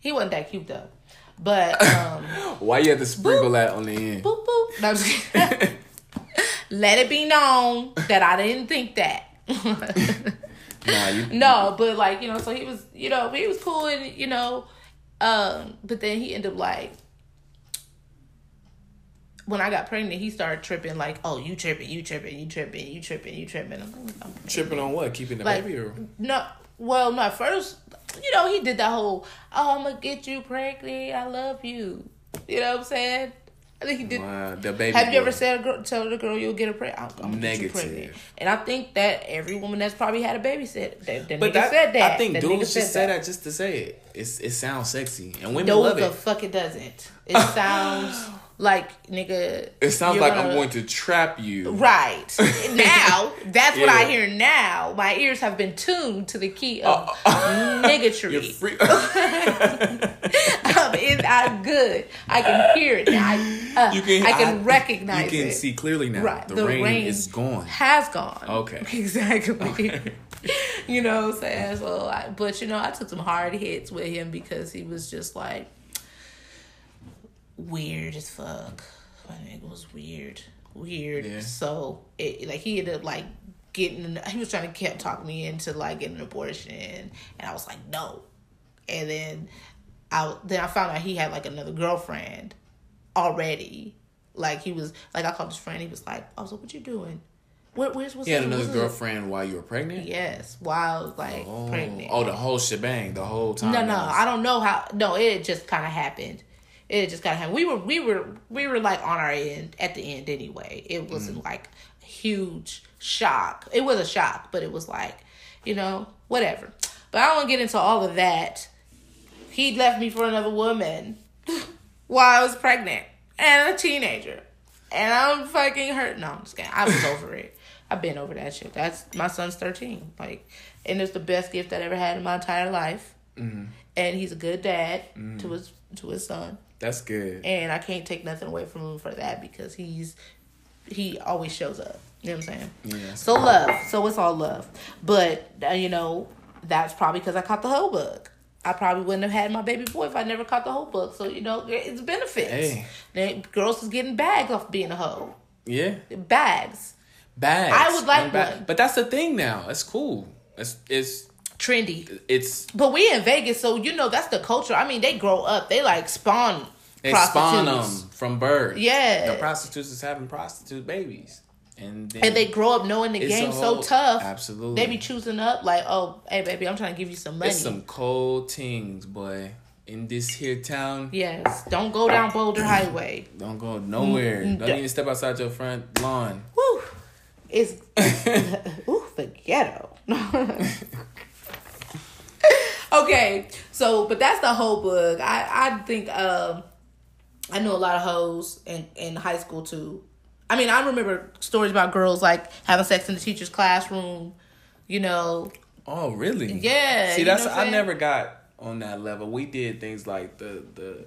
he wasn't that cute though But (laughs) um, Why you have to sprinkle that on the end? boop boop. No. (laughs) (laughs) Let it be known that I didn't think that. Nah, you no, but like you know, so he was, you know, he was cool, and you know, um, but then he ended up like. When I got pregnant, he started tripping like, "Oh, you tripping, you tripping, you tripping, you tripping, you tripping." I'm like, "I'm tripping on what? Keeping the Like- baby or No, well, no. At first, you know, he did that whole, "Oh, I'm gonna get you pregnant. I love you." You know what I'm saying? I think he did. Wow, the baby. Have you ever said a girl, tell the girl you'll get a pregnant? I'm, I'm gonna get Negative. pregnant. And I think that every woman that's probably had a baby said that. The But that, said that. I think the dudes just said say that just to say it. It's it sounds sexy and women No, love the fuck it doesn't. It (laughs) sounds like nigga. It sounds like I'm gonna- trap you. Right (laughs) now, that's what I hear now. My ears have been tuned to the key of Uh, (laughs) niggatry. You're free. (laughs) um, it, I'm good. I can hear it now. I, uh, You can- I can I- recognize you can it. see clearly now. Right, The, the rain, rain is gone. Has gone. Okay. Exactly. you know what I'm saying? So, I, but you know, I took some hard hits with him because he was just like weird as fuck. My nigga was weird, weird. Yeah. So, it like he ended up like getting. He was trying to keep talking me into like getting an abortion, and I was like, no. And then I then I found out he had like another girlfriend already. Like he was like I called his friend. He was like, I was like, what you doing? Where, where's what's He had another girlfriend while you were pregnant. Yes, while like Oh, pregnant. oh, the whole shebang, the whole time. no, no, was- I don't know how. No, it just kind of happened. It just kind of happened. We were, we were, we were like on our end at the end anyway. It wasn't Mm. like a huge shock. It was a shock, but it was like, you know, whatever. But I don't want to get into all of that. He left me for another woman (laughs) while I was pregnant and a teenager, and I'm fucking hurt. No, I'm just kidding. I was over it. I've been over that shit. That's my son's 13. Like, and it's the best gift that I ever had in my entire life. Mm-hmm. And he's a good dad to his to his son, That's good. and I can't take nothing away from him for that because he's he always shows up. You know what I'm saying? Yeah. So love. So it's all love. But uh, you know, that's probably because I caught the whole bug. I probably wouldn't have had my baby boy if I never caught the whole bug. So you know, it's benefits. Hey. Then girls is getting bags off being a hoe. Yeah. Bags. Bags. I would like one. But that's the thing now. It's cool. It's it's Trendy. it's But we in Vegas, so you know that's the culture. I mean, they grow up. They like spawn they spawn them from birth. Yeah. The prostitutes is having prostitute babies, and then And they grow up knowing the game whole- so tough. absolutely. They be choosing up like, oh, hey baby, I'm trying to give you some money. it's some cold things, boy. In this here town, yes. Don't go down Boulder Highway. don't go nowhere. Don't even step outside your front lawn. Woo. It's (laughs) (laughs) ooh, the ghetto. (laughs) okay, so but that's the whole book. I I think um I knew a lot of hoes in in high school too. I mean, I remember stories about girls like having sex in the teacher's classroom. You know, Oh, really? Yeah, See, know that's I never got on that level. We did things like the the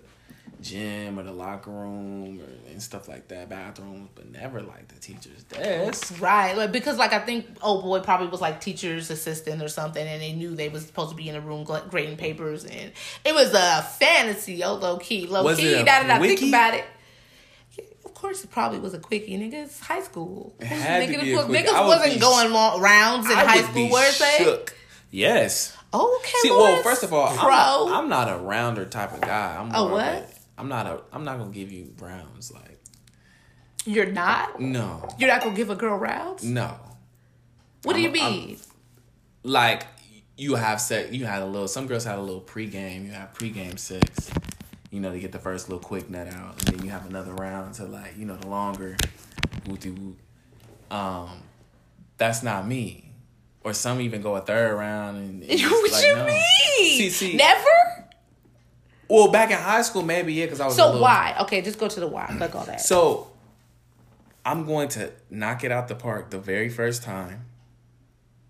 gym or the locker room or, and stuff like that, bathrooms, but never like the teacher's desk. Right, like because like I think old boy probably was like teacher's assistant or something, and they knew they was supposed to be in a room grading papers, and it was a fantasy, oh low key, low Was key. a Now that I think about it, of course it probably was a quickie, nigga. It's high school. It had to niggas be a quickie. niggas wasn't be- going long rounds in I high school. be Where it say? Yes. Okay, See, well, first of all. I'm, I'm not a rounder type of guy. I'm Oh, of what? I'm not a. I'm not gonna give you rounds. Like You're not. no, You're not gonna give a girl rounds. no. What do you I'm- I'm- mean? Like you have sex. You had a little. Some girls had a little pregame. You have pregame sex. You know to get the first little quick nut out, and then you have another round to like you know the longer, wooty woot. Um, that's not me. Or some even go a third round and. and (laughs) what like, you no. mean? See, see. Never. Well, back in high school, maybe yeah, because I was. a So little, why? Okay, just go to the why. Fuck all that. So, I'm going to knock it out the park the very first time.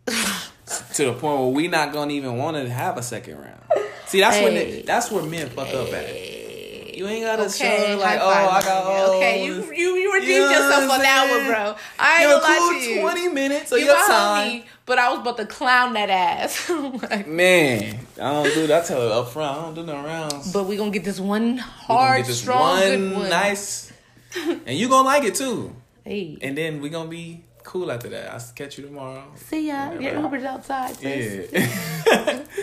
(laughs) to the point where we not gonna even want to have a second round. See, that's when Hey. it, that's where men fuck up at. You ain't gotta Okay, show like, oh, I got oh, Okay, you you you redeemed You yourself on that one, bro. I ain't gonna lie to you. twenty minutes of You your time. homie, but I was about to clown that ass. (laughs) like, Man, I don't do that. I tell her up front. I don't do no rounds. but we gonna get this one hard, get this strong, one good one. nice, and you gonna like it too. Hey, And then we gonna be cool after that. I'll catch you tomorrow. see ya. Your Whatever. Uber's outside. sis. Yeah. (laughs)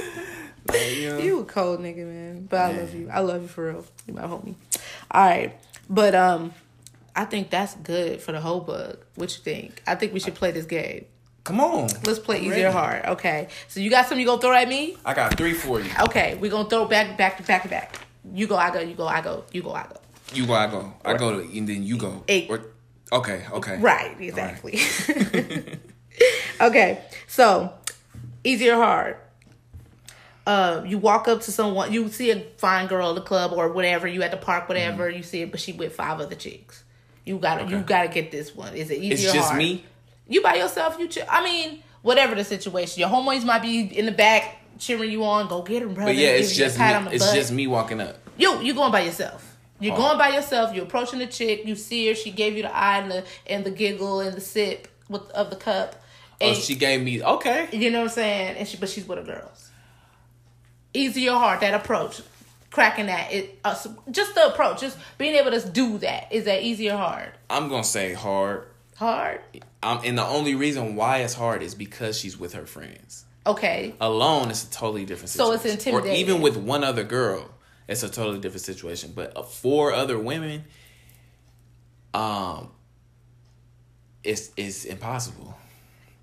Like, you know. You a cold nigga, man. But I love you. I love you for real. You my homie. All right, but um, I think that's good for the whole bug. What you think? I think we should play this game. Come on. Let's play I'm easy ready. or hard. Okay. So you got something you gonna throw at me? I got three for you. Okay, we gonna throw back, back to back to back. You go, I go. You go, I go. You go, I go. You go, I go. I go, to, and then you go. Eight. Or- okay, okay. Right, exactly. (laughs) okay, so easy or hard. Uh, you walk up to someone, you see a fine girl at the club or whatever, you at the park, whatever, you see it, but she with five other chicks. You gotta, you gotta get this one. Is it easy It's or just hard? me. You by yourself. You, I mean, whatever the situation, your homeboys might be in the back cheering you on. Go get him, brother. But yeah, it's just me. It's butt. just me walking up. You you going by yourself. You're Oh. going by yourself. You're approaching the chick. You see her. She gave you the eye and the and the giggle and the sip with of the cup. Oh, And she gave me okay. you know what I'm saying? And she but she's with the girls. Easy or hard that approach, cracking that it uh, just the approach, just being able to do that is that easy or hard? I'm gonna say hard. Hard. Um, and the only reason why it's hard is because she's with her friends. Okay. Alone, it's a totally different So situation. it's intimidating. Or even with one other girl, it's a totally different situation. But uh, four other women, um, it's it's impossible.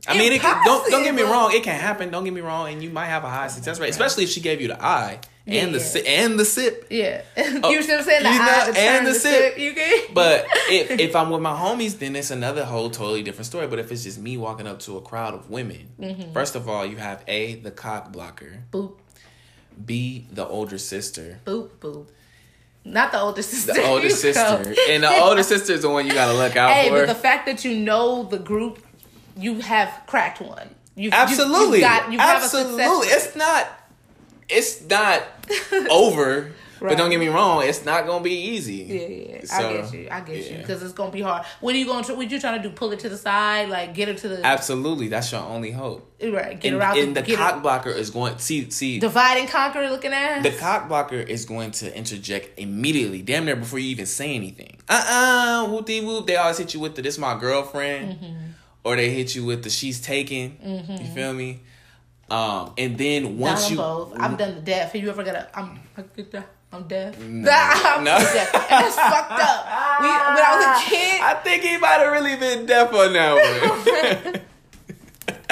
I mean, it don't don't get me wrong. It can happen. Don't get me wrong, and you might have a high success rate, especially if she gave you the eye and the Yeah. si- and the sip. Yeah. (laughs) Oh, you see what I'm saying? The you know, and the the sip. sip. You get. But (laughs) if if I'm with my homies, then it's another whole totally different story. But if it's just me walking up to a crowd of women, Mm-hmm. first of all, you have a the cock blocker, boop b the older sister, boop boop. Not the older sister. the (laughs) older sister, and the older sister is the one you gotta look out Hey, for. but the fact that you know the group, you have cracked one. You Absolutely, you, you got you have a absolutely. success. It's not. It's not (laughs) over. But don't get me wrong, it's not gonna be easy. Yeah, yeah, I get you. I get you because it's gonna be hard. What are you going to? What you trying to do? Pull it to the side, like get her to the Absolutely, that's your only hope. right. Get And, her out. and the get cock blocker is going. See, see, divide and conquer. Looking at The cock blocker is going to interject immediately, damn near before you even say anything. Uh uh whoop de whoop. They always hit you with the this my girlfriend, Mm-hmm. or they hit you with the she's taken. You feel me? Um, and then once Done you, both. I've done the deaf. Have you ever got a? I'm. I'm deaf. No. (laughs) I'm No. deaf. And that's fucked up. We, when I was a kid, I think he might have really been deaf on that one. (laughs)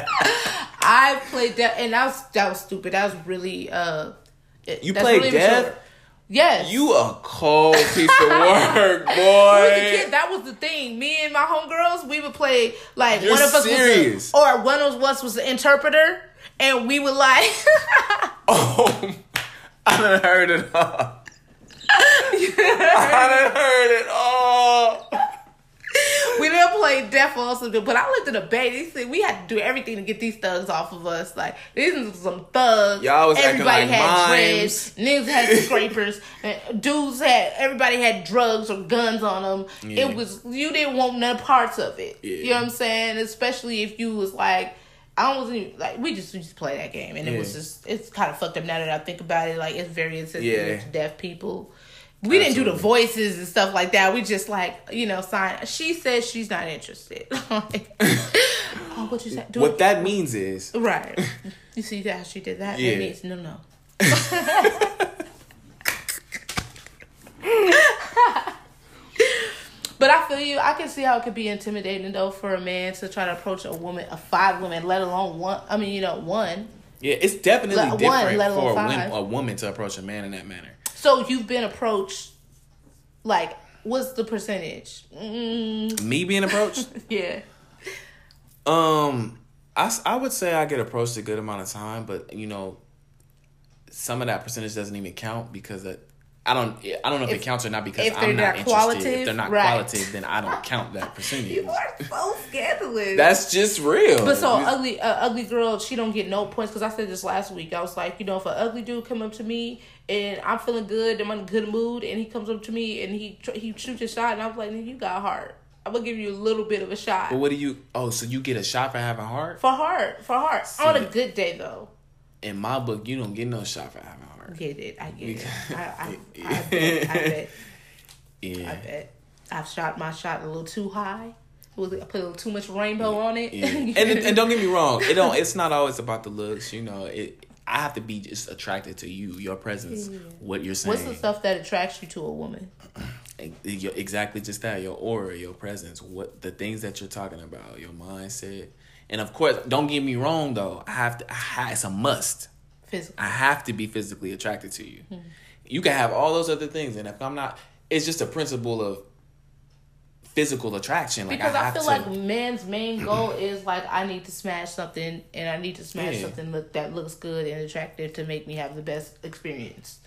I played deaf, and that was that was stupid. That was really uh. You played really deaf? immature. Yes. you a cold piece of work, (laughs) When I was a boy. kid, that was the thing. Me and my homegirls, we would play like You're one of us serious. was the, or one of us was the interpreter, and we would like (laughs) Oh, I done heard it all. I done heard it all. we didn't play deaf also, but I looked at the bait. They said we had to do everything to get these thugs off of us. Like these are some thugs. Y'all was acting everybody like had mimes. dreads. Niggas had (laughs) scrapers. and dudes had everybody had drugs or guns on them. Yeah. It was you didn't want none parts of it. Yeah. You know what I'm saying? Especially if you was like. I don't wasn't even, like we just we just play that game and it was just it's kind of fucked up now that I think about it like it's very insensitive Yeah. to deaf people. We didn't do the voices and stuff like that. We just like you know sign. She says she's not interested. (laughs) Like, (laughs) oh, what you say? Do What it. that means is, Right. (laughs) You see that she did that? Yeah. That means no, no. But I feel you. I can see how it could be intimidating though for a man to try to approach a woman, a five woman, let alone one. I mean, you know, one. yeah, it's definitely Let- one, different let for a, wom- five. a woman to approach a man in that manner. So you've been approached. Like, what's the percentage? Mm, Me being approached, (laughs) yeah. um, I, I would say I get approached a good amount of time, but you know, some of that percentage doesn't even count because it, I don't I don't know if, If- it counts or not because if I'm not, not interested. qualitative, if they're not right. qualitative, then I don't count that percentage. You are so scandalous. That's just real. But so ugly, uh, ugly girl, she don't get no points because I said this last week. I was like, you know, if an ugly dude come up to me and I'm feeling good, I'm in a good mood, and he comes up to me and he he shoots a shot, and I was like, you got heart. I'm gonna give you a little bit of a shot. But what do you? Oh, so you get a shot for having heart? For heart, for heart. On a good day though. In my book, you don't get no shot for having Get it? I get it. (laughs) I, I, I, bet. I bet. Yeah. I bet. I've shot my shot a little too high. It was, I put a little too much rainbow on it. Yeah. (laughs) and and don't get me wrong, it don't. It's not always about the looks. You know, it. I have to be just attracted to you, your presence, what you're saying. What's the stuff that attracts you to a woman? (clears throat) Exactly, just that your aura, your presence, what the things that you're talking about, your mindset, and of course, don't get me wrong though. I have to. I it's a must. Physical. I have to be physically attracted to you. You can have all those other things, and if I'm not, it's just a principle of physical attraction. Like because I, I, feel to, like men's main goal (clears throat) is like I need to smash something, and I need to smash Yeah. something look that looks good and attractive to make me have the best experience.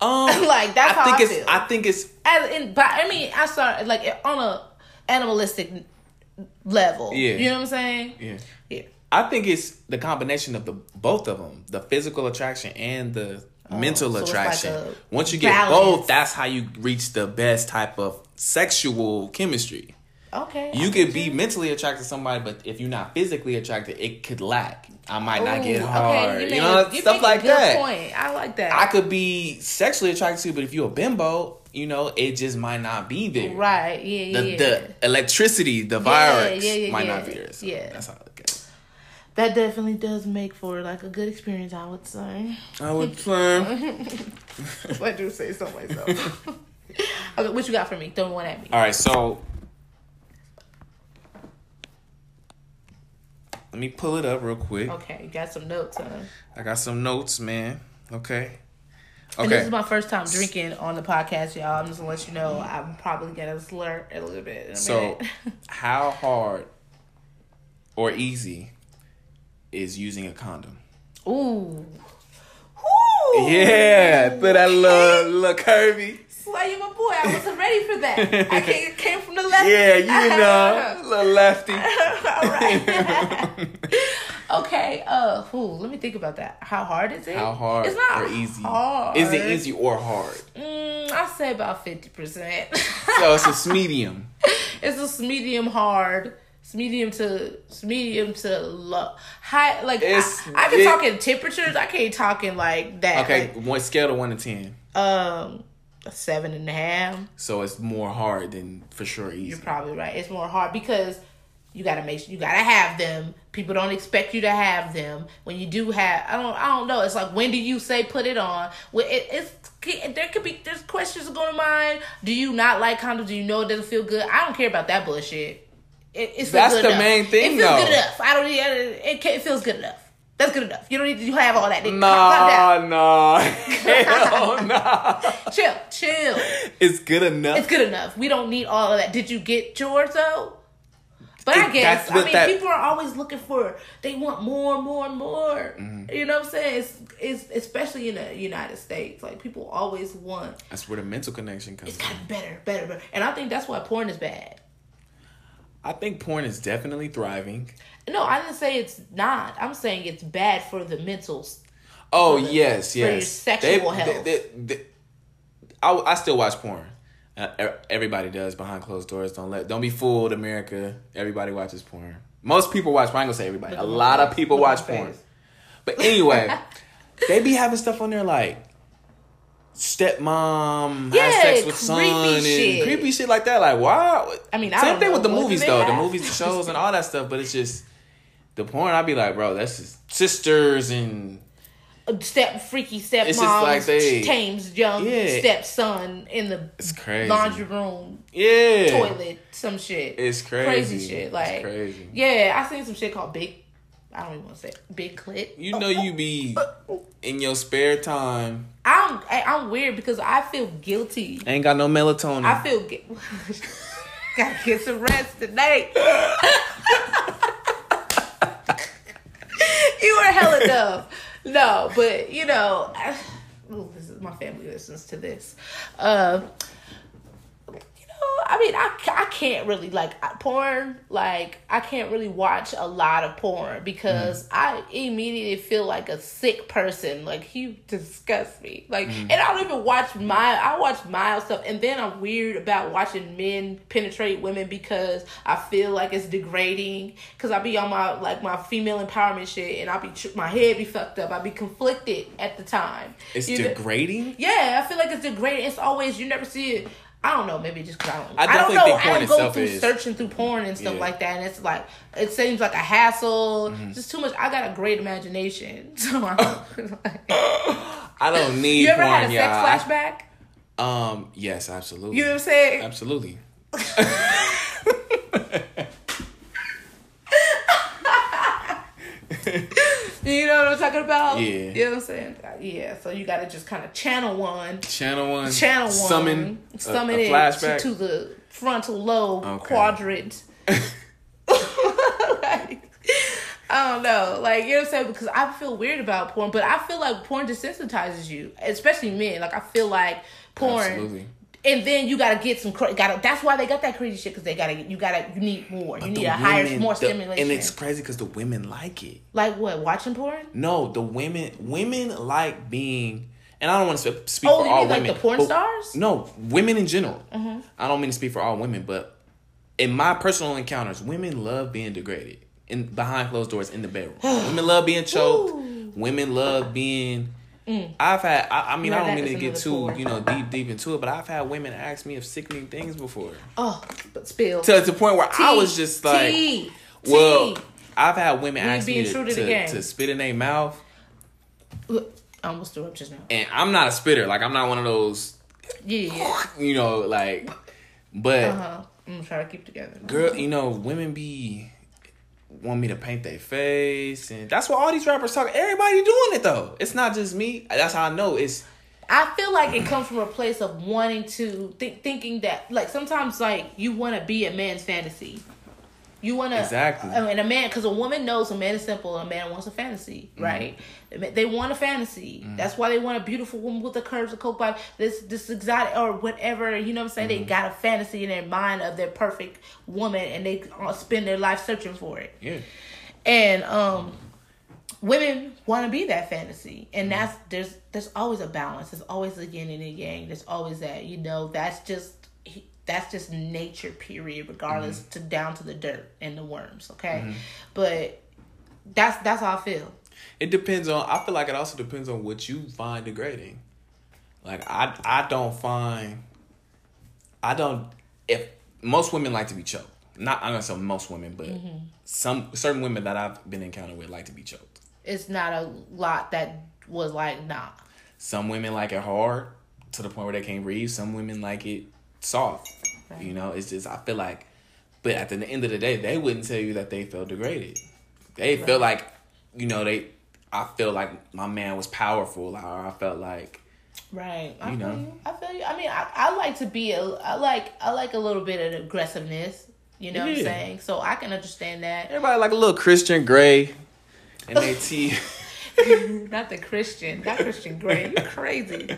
um, (laughs) like that's I how think I it's. feel. I think it's. As in, but I mean, I started like on a animalistic level. Yeah. you know what I'm saying? Yeah. Yeah. I think it's the combination of the both of them, the physical attraction and the oh, mental Oh, so attraction. like Once you get balance. both, that's how you reach the best type of sexual chemistry. Okay. You I could get be mentally attracted to somebody, but if you're not physically attracted, it could lack. I might not Ooh, get okay, hard. you you made know, you stuff like good that. Point. I like that. I could be sexually attracted to you, but if you're a bimbo, you know, it just might not be there. right. Yeah. Yeah. The, yeah. the electricity, the virus yeah, yeah, might not be there. So Yeah. That's how I look at it. That definitely does make for like a good experience. I would say. I would say. (laughs) I do say so myself. (laughs) okay, what you got for me? Throw one at me. All right, so let me pull it up real quick. Okay, you got some notes, huh? I got some notes, man. Okay. And this is my first time drinking on the podcast, y'all. I'm just gonna let you know I'm probably gonna slur a little bit. In a So, minute. (laughs) how hard or easy is using a condom? ooh, ooh, Yeah, throw that little little curvy. Slay you, my boy. I wasn't ready for that. I came, (laughs) came from the left. Yeah, you know, (laughs) little lefty. (laughs) All right. okay. Uh, who? let me think about that. How hard is it? How hard It's not or easy? Hard. Is it easy or hard? Mm, I say about fifty percent. So it's a medium. it's a medium hard. It's medium to it's medium to low high. Like It's- I, I can it- talk in temperatures. I can't talk in like that. Okay, one scale of one to ten. Um, a seven and a half. So it's more hard than for sure easy. You're probably right. It's more hard because you gotta make sure you gotta have them. People don't expect you to have them. When you do have, I don't, I don't know. It's like when do you say put it on? Well, it, it's there could be there's questions going to mind. Do you not like condoms? Do you know it doesn't feel good? I don't care about that bullshit. It, it That's the enough. main thing, It feels though. good enough. I don't need it. It feels good enough. That's good enough. You don't need to have all that. Down. Nah, nah, (laughs) hell nah. Chill, chill. It's good enough. It's good enough. We don't need all of that. Did you get yours though? But I guess I mean that- people are always looking for they want more, more, and more. Mm-hmm. You know what I'm saying? It's, it's especially in the United States. Like people always want That's where the mental connection comes. it's gotta better, better, better. And I think that's why porn is bad. I think porn is definitely thriving. No, I didn't say it's not. I'm saying it's bad for the mentals. Oh the- yes, for your yes. sexual health. they- they- I, I still watch porn. Uh, everybody does behind closed doors. Don't let don't be fooled, America. Everybody watches porn. Most people watch. porn. I ain't gonna say everybody. A lot of people watch porn. But anyway, (laughs) they be having stuff on there like stepmom Yeah, has sex with son and creepy shit like that. Like wow. I mean, I same thing know. with the What movies though. The movies, the shows, and all that stuff. But it's just the porn. I'd be like, bro, that's just sisters and Step freaky stepmom It's just like they- tames young Yeah. stepson in the it's crazy. laundry room Yeah. toilet, some shit. It's crazy. Crazy shit. It's Like crazy. Yeah, I seen some shit called big I don't even want to say it. big clit. You know you be in your spare time. I'm I, I'm weird because I feel guilty. Ain't got no melatonin. I feel gu- (laughs) gotta get some rest tonight. (laughs) you were hella dumb. No, but you know, I, (sighs) ooh, this is my family listens to this. Uh, you know, I mean, I, I can't really like porn. Like, I can't really watch a lot of porn because mm. I immediately feel like a sick person. Like, you disgust me. Like, mm. and I don't even watch my. I watch mild stuff, and then I'm weird about watching men penetrate women because I feel like it's degrading. Because I be on my like my female empowerment shit, and I be my head be fucked up. I be conflicted at the time. It's you degrading. Know? Yeah, I feel like it's degrading. It's always you never see it I don't know, maybe just because I don't. I, I don't know. I don't go through is, searching through porn and stuff yeah. like that, and it's like it seems like a hassle. Mm-hmm. Just too much. I got a great imagination, (laughs) so (laughs) I don't, I don't need. You ever porn, had a sex flashback? Um. Yes, absolutely. You know what I'm saying? Absolutely. (laughs) you know what I'm talking about? Yeah. You know what I'm saying? Uh, yeah. So you got to just kind of channel one. Channel one. Channel one. Summon. Summon a, a it flashback. To, to the frontal lobe okay. quadrant. (laughs) like, I don't know. Like, you know what I'm saying? Because I feel weird about porn, but I feel like porn desensitizes you, especially men. Like, I feel like porn Absolutely and then you gotta get some gotta that's why they got that crazy shit because they gotta you gotta you need more but you need a higher more the, stimulation and it's crazy because the women like it like what watching porn no the women women like being and I don't want to speak oh, for all women. Like the porn stars? No, women in general. Mm-hmm. I don't mean to speak for all women, but in my personal encounters, women love being degraded in behind closed doors in the bedroom. (gasps) women love being choked. Ooh. Women love being Mm. I've had. I, I mean, I don't mean to get too you know deep deep into it, but I've had women ask me of sickening things before. Oh, but spill to, to the point where Tea. I was just like, Tea. well, Tea. I've had women we ask me to, to, to, spit in their mouth. Look, I almost threw up just now. And I'm not a spitter. Like I'm not one of those. Yeah. (laughs) You know, like, but uh-huh. I'm gonna try to keep together. Girl, you know, women be want me to paint their face, and that's what all these rappers talk. Everybody doing it though. It's not just me. That's how I know it's. I feel like it comes from a place of wanting to think, thinking that like sometimes like you want to be a man's fantasy. You want to exactly. I mean, a man because a woman knows a man is simple. A man wants a fantasy, mm-hmm. right? They want a fantasy. Mm-hmm. That's why they want a beautiful woman with the curves of coke body. This this exotic or whatever. You know what I'm saying? Mm-hmm. They got a fantasy in their mind of their perfect woman, and they spend their life searching for it. Yeah. And um, women want to be that fantasy, and mm-hmm. that's there's there's always a balance. There's always a yin and a yang. There's always that. You know, that's just that's just nature period regardless mm-hmm. to down to the dirt and the worms okay? Mm-hmm. but that's that's how i feel. It depends on i feel like it also depends on what you find degrading. Like i i don't find i don't if most women like to be choked. Not i'm gonna say most women but mm-hmm. some certain women that i've been encountered with like to be choked. It's not a lot that was like nah. Some women like it hard to the point where they can't breathe. Some women like it soft. Right. You know, it's just I feel like, but at the end of the day, they wouldn't tell you that they felt degraded. They right. feel like, you know, they. I feel like my man was powerful, or I felt like. Right. I you know. Feel you. I feel you. I mean, I, I like to be a. I like I like a little bit of aggressiveness. You know yeah. what I'm saying? So I can understand that. Everybody like a little Christian Grey, and they (laughs) (laughs) not the Christian, not Christian Grey. You (laughs) crazy.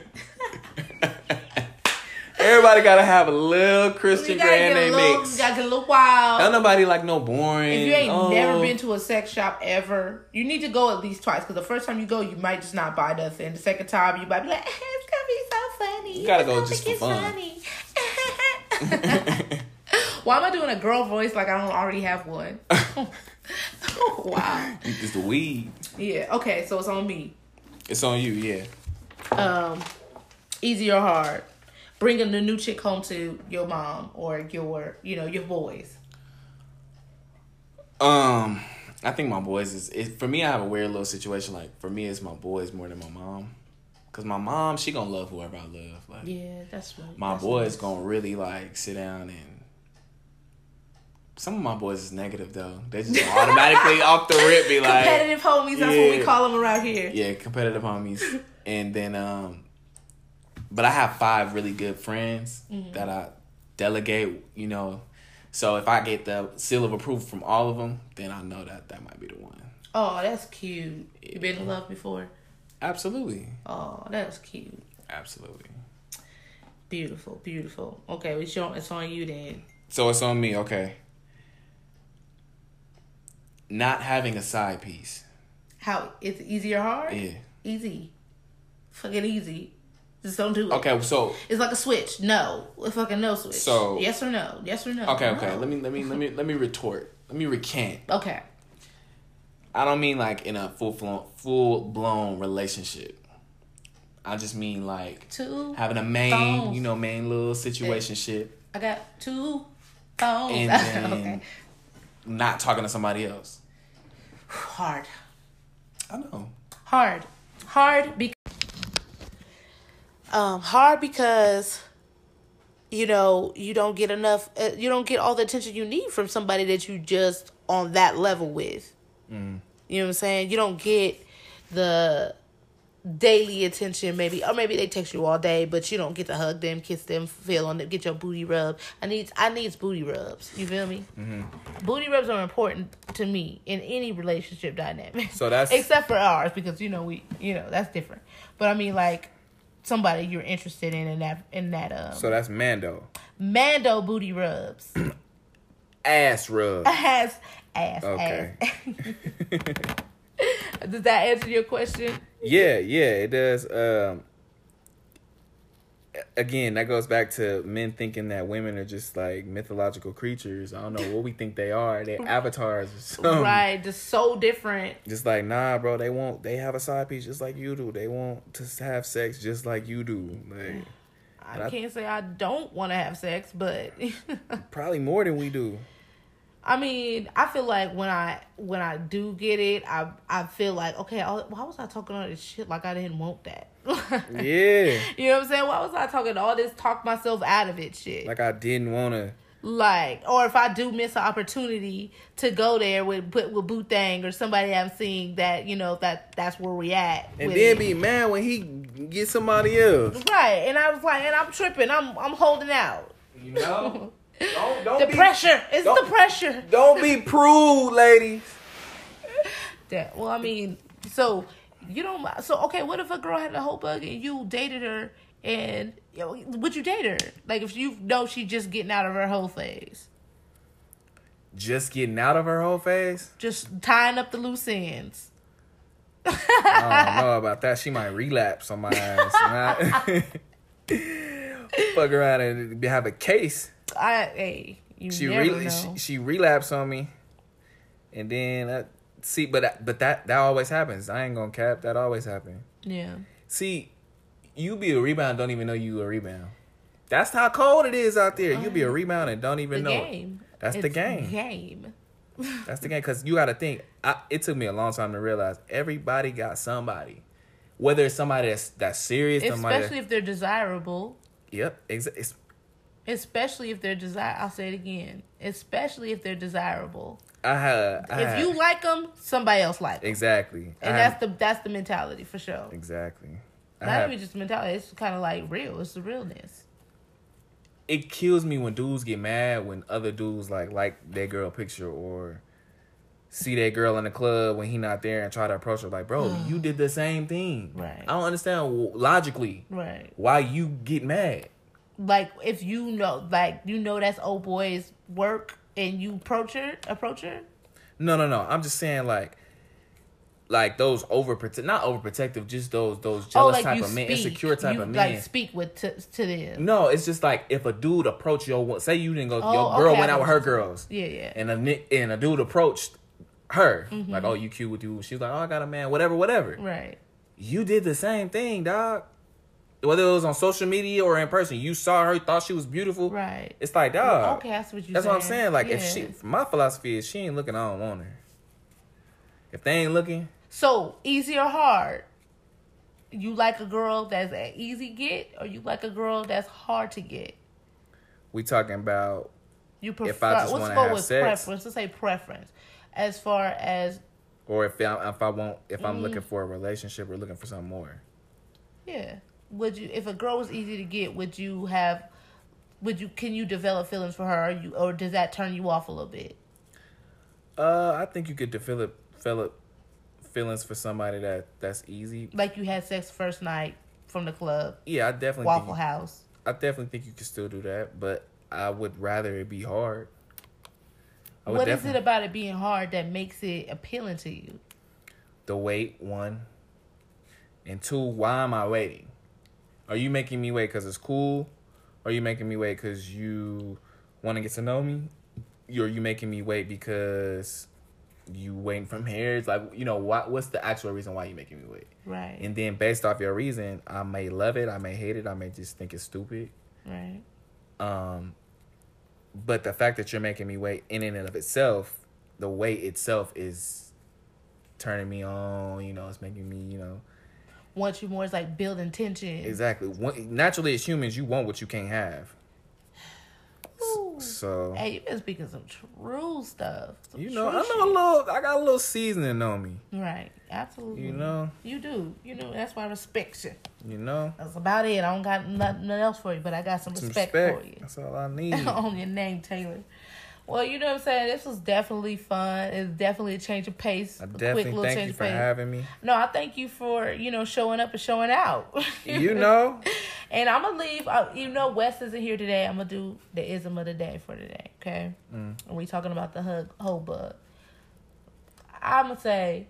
Everybody gotta have a little Christian their mix. You gotta get a little wild. Not nobody like no boring. If you ain't oh. never been to a sex shop ever, you need to go at least twice. Because the first time you go, you might just not buy nothing. The second time, you might be like, (laughs) "It's gonna be so funny." You gotta go just for fun. (laughs) (laughs) Why am I doing a girl voice like I don't already have one? wow. It's the weed. Yeah. Okay. So it's on me. It's on you. Yeah. Um, easy or hard? Bringing the new chick home to your mom or your you know your boys? Um, I think my boys is it, for me. I have a weird little situation. Like for me, it's my boys more than my mom. Cause my mom, she gonna love whoever I love. Like yeah, that's right. My that's boys nice. gonna really like sit down and. Some of my boys is negative though. They just (laughs) automatically off the rip be like competitive homies. That's yeah, what we call them around here. Yeah, competitive homies. (laughs) and then um, but I have five really good friends mm-hmm. that I delegate, you know. So if I get the seal of approval from all of them, then I know that that might be the one. Oh, that's cute. Yeah. You been in love before? Absolutely. Oh, that's cute. Absolutely. Beautiful, beautiful. Okay, we show it's on you then. So it's on me, okay. Not having a side piece. How it's easy or hard? Yeah. Easy. Fucking easy. Just don't do it. Okay, so It's like a switch. No. A fucking no switch. So- yes or no? Yes or no? okay, okay. No. Let me let me let me let me retort. Let me recant. Okay. I don't mean like in a full blown full blown relationship. I just mean like Two. having a main, Phones. you know, main little situation shit I got two phones. and (laughs) then okay. not talking to somebody else. Hard. I know. Hard. Hard because um hard because you know, you don't get enough uh, you don't get all the attention you need from somebody that you just on that level with. Mm. You know what I'm saying? You don't get the daily attention maybe or maybe they text you all day but you don't get to hug them kiss them feel on them get your booty rub i need i needs booty rubs you feel me Mm-hmm. booty rubs are important to me in any relationship dynamic So that's- (laughs) except for ours because you know we you know that's different but i mean like somebody you're interested in in that in that um So that's Mando. mando booty rubs (clears throat) Ass rub. (laughs) ass ass Okay. ass (laughs) (laughs) does that answer your question Yeah, yeah, it does. Um, again, that goes back to men thinking that women are just like mythological creatures. I don't know what we think they are. They (laughs) avatars or something. right just so different Just like nah, bro. They want they have a side piece just like you do. They want to have sex just like you do. Like I I- can't say I don't want to have sex, but (laughs) probably more than we do. I mean, I feel like when I when I do get it, I I feel like okay, I, why was I talking all this shit like I didn't want that? (laughs) Yeah, You know what I'm saying? Why was I talking all this talk myself out of it shit? Like, like I didn't want to. Like, or if I do miss an opportunity to go there with with, with Bootang or somebody I'm seeing that you know that that's where we at. And then it. be mad when he get somebody else. right, and I was like, and I'm tripping. I'm I'm holding out. You know, (laughs) don't don't The be pressure. It's the pressure. don't be prude, ladies. That well, I mean, so you don't. So okay, what if a girl had a whole bug and you dated her and you know, would you date her? Like if you know she just getting out of her whole phase, Just getting out of her whole phase. just tying up the loose ends. I don't know about that. She might relapse on my ass. (laughs) (laughs) Fuck around and have a case. I hey, you She never really know. she, she relapsed on me, and then uh, see, but that- but that that always happens. I ain't gonna cap. That always happen. yeah, See, you be a rebound, don't even know you a rebound. That's how cold it is out there. You be a rebound and don't the even know. it. game. That's the game. Game. (laughs) That's the game. Because you got to think. I, it took me a long time to realize everybody got somebody. Whether it's somebody that's that's serious. Especially That, if they're desirable. yep. It's, Especially if they're desire. I'll say it again. Especially if they're desirable. Had. I If you like them, somebody else like them. exactly, And I that's the that's the mentality for sure. exactly. Not even just mentality. It's kind of like real. It's the realness. it kills me when dudes get mad when other dudes like like their girl picture or see that girl in the club when he not there and try to approach her like, bro, mm. you did the same thing. Right. I don't understand logically Right. why you get mad. Like if you know, like you know that's old boy's work, and you approach her, approach her. No, no, no. I'm just saying like. Like those overprotect, not overprotective, just those those Oh, jealous like type of men, insecure type you, of men. Like speak with to, to them. no, it's just like if a dude approach your, say you didn't go, Oh, your girl okay, went out with her girls, Yeah, yeah. and a and a dude approached her Mm-hmm. like, oh, you cute with you. She's like, oh, I got a man, whatever, whatever. right. You did the same thing, dog. Whether it was on social media or in person, you saw her, thought she was beautiful. Right. It's like, dog. okay, that's what you. That's what I'm saying. Like, if she, my philosophy is, she ain't looking, I don't want her. If they ain't looking, So easy or hard? You like a girl that's an easy get, or you like a girl that's hard to get? we talking about You prefer. If I just let's go with sex. preference. Let's say preference. As far as or if I, if I want, if I'm Mm. looking for a relationship or looking for something more. yeah, would you if a girl was easy to get, would you have? Would you can you develop feelings for her, or you or does that turn you off a little bit? Uh, I think you could develop, develop feelings for somebody that that's easy. Like you had sex first night from the club, Yeah, I definitely Waffle House. I definitely think you can still do that, but I would rather it be hard. What is it about it being hard that makes it appealing to you? the wait one and two why am i waiting are you making me wait because it's cool? Or are you making me wait because you want to get to know me? Or are you making me wait because you waiting from here it's like you know what what's the actual reason why you making me wait? Right. and then based off your reason i may love it i may hate it i may just think it's stupid. Right. um but the fact that you're making me wait in and of itself the wait itself is turning me on you know it's making me you know Want you more is like building tension. exactly naturally as humans you want what you can't have Ooh. so Hey, you been speaking some true stuff. Some you know i know a little i got a little seasoning on me Right. Absolutely. you know You do. You know, that's why I respect you. you know That's about it. I don't got nothing else for you, but I got some, some respect, respect for you. that's all i (laughs) need on your name, Taylor. Well, you know what I'm saying? This was definitely fun. It's definitely a change of pace. i a quick definitely little thank change you of for pace. having me No, I thank you for, you know, showing up and showing out. you (laughs) know And I'm gonna leave. Uh, you know, Wes isn't here today. I'm gonna do the ism of the day for today. Okay, Mm. and we talking about the hug whole bug. I'm gonna say,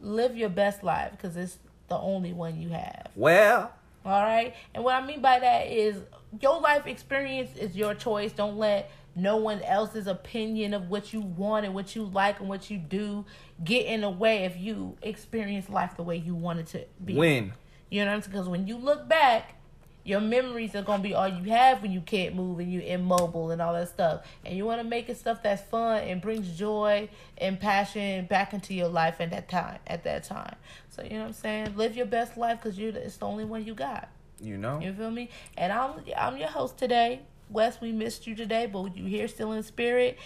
live your best life because it's the only one you have. well All right, and what I mean by that is your life experience is your choice. Don't let no one else's opinion of what you want and what you like and what you do get in the way if you experience life the way you want it to be. win You know what I'm saying? Because when you look back, your memories are gonna be all you have when you can't move and you're immobile and all that stuff. And you want to make it stuff that's fun and brings joy and passion back into your life at that time. At that time, so you know what I'm saying. Live your best life because you it's the only one you got. you know You feel me? And I'm I'm your host today, Wes. We missed you today, but you here still in spirit.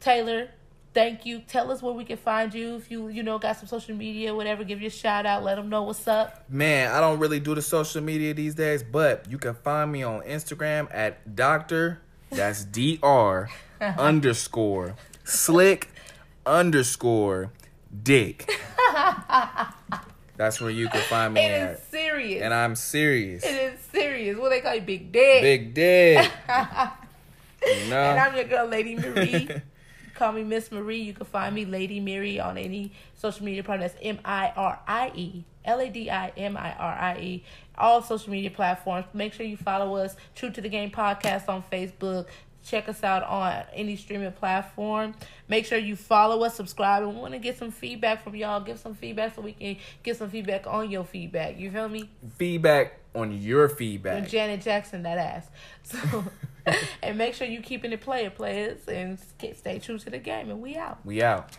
Taylor, thank you. Tell us where we can find you if you you know got some social media, whatever. Give you a shout out. Let them know what's up. Man, I don't really do the social media these days, but you can find me on Instagram at Doctor. That's D R (laughs) underscore slick underscore dick. (laughs) That's where you can find me It is at, serious. and I'm serious. It is serious. What they call you, Big Dick. Big dick. (laughs) you know? And. I'm your girl, Lady Marie. (laughs) call me Miss Marie. You can find me Lady Mary on any social media platform. That's M I R I E. L A D I M I R I E. All social media platforms. Make sure you follow us. True to the Game podcast on Facebook check us out on any streaming platform. Make sure you follow us, subscribe, and we want to get some feedback from y'all. Give some feedback so we can get some feedback on your feedback. You feel me? Feedback on your feedback. Janet Jackson, that ass. So, (laughs) and make sure you keeping it player, players, and stay true to the game. And we out. We out.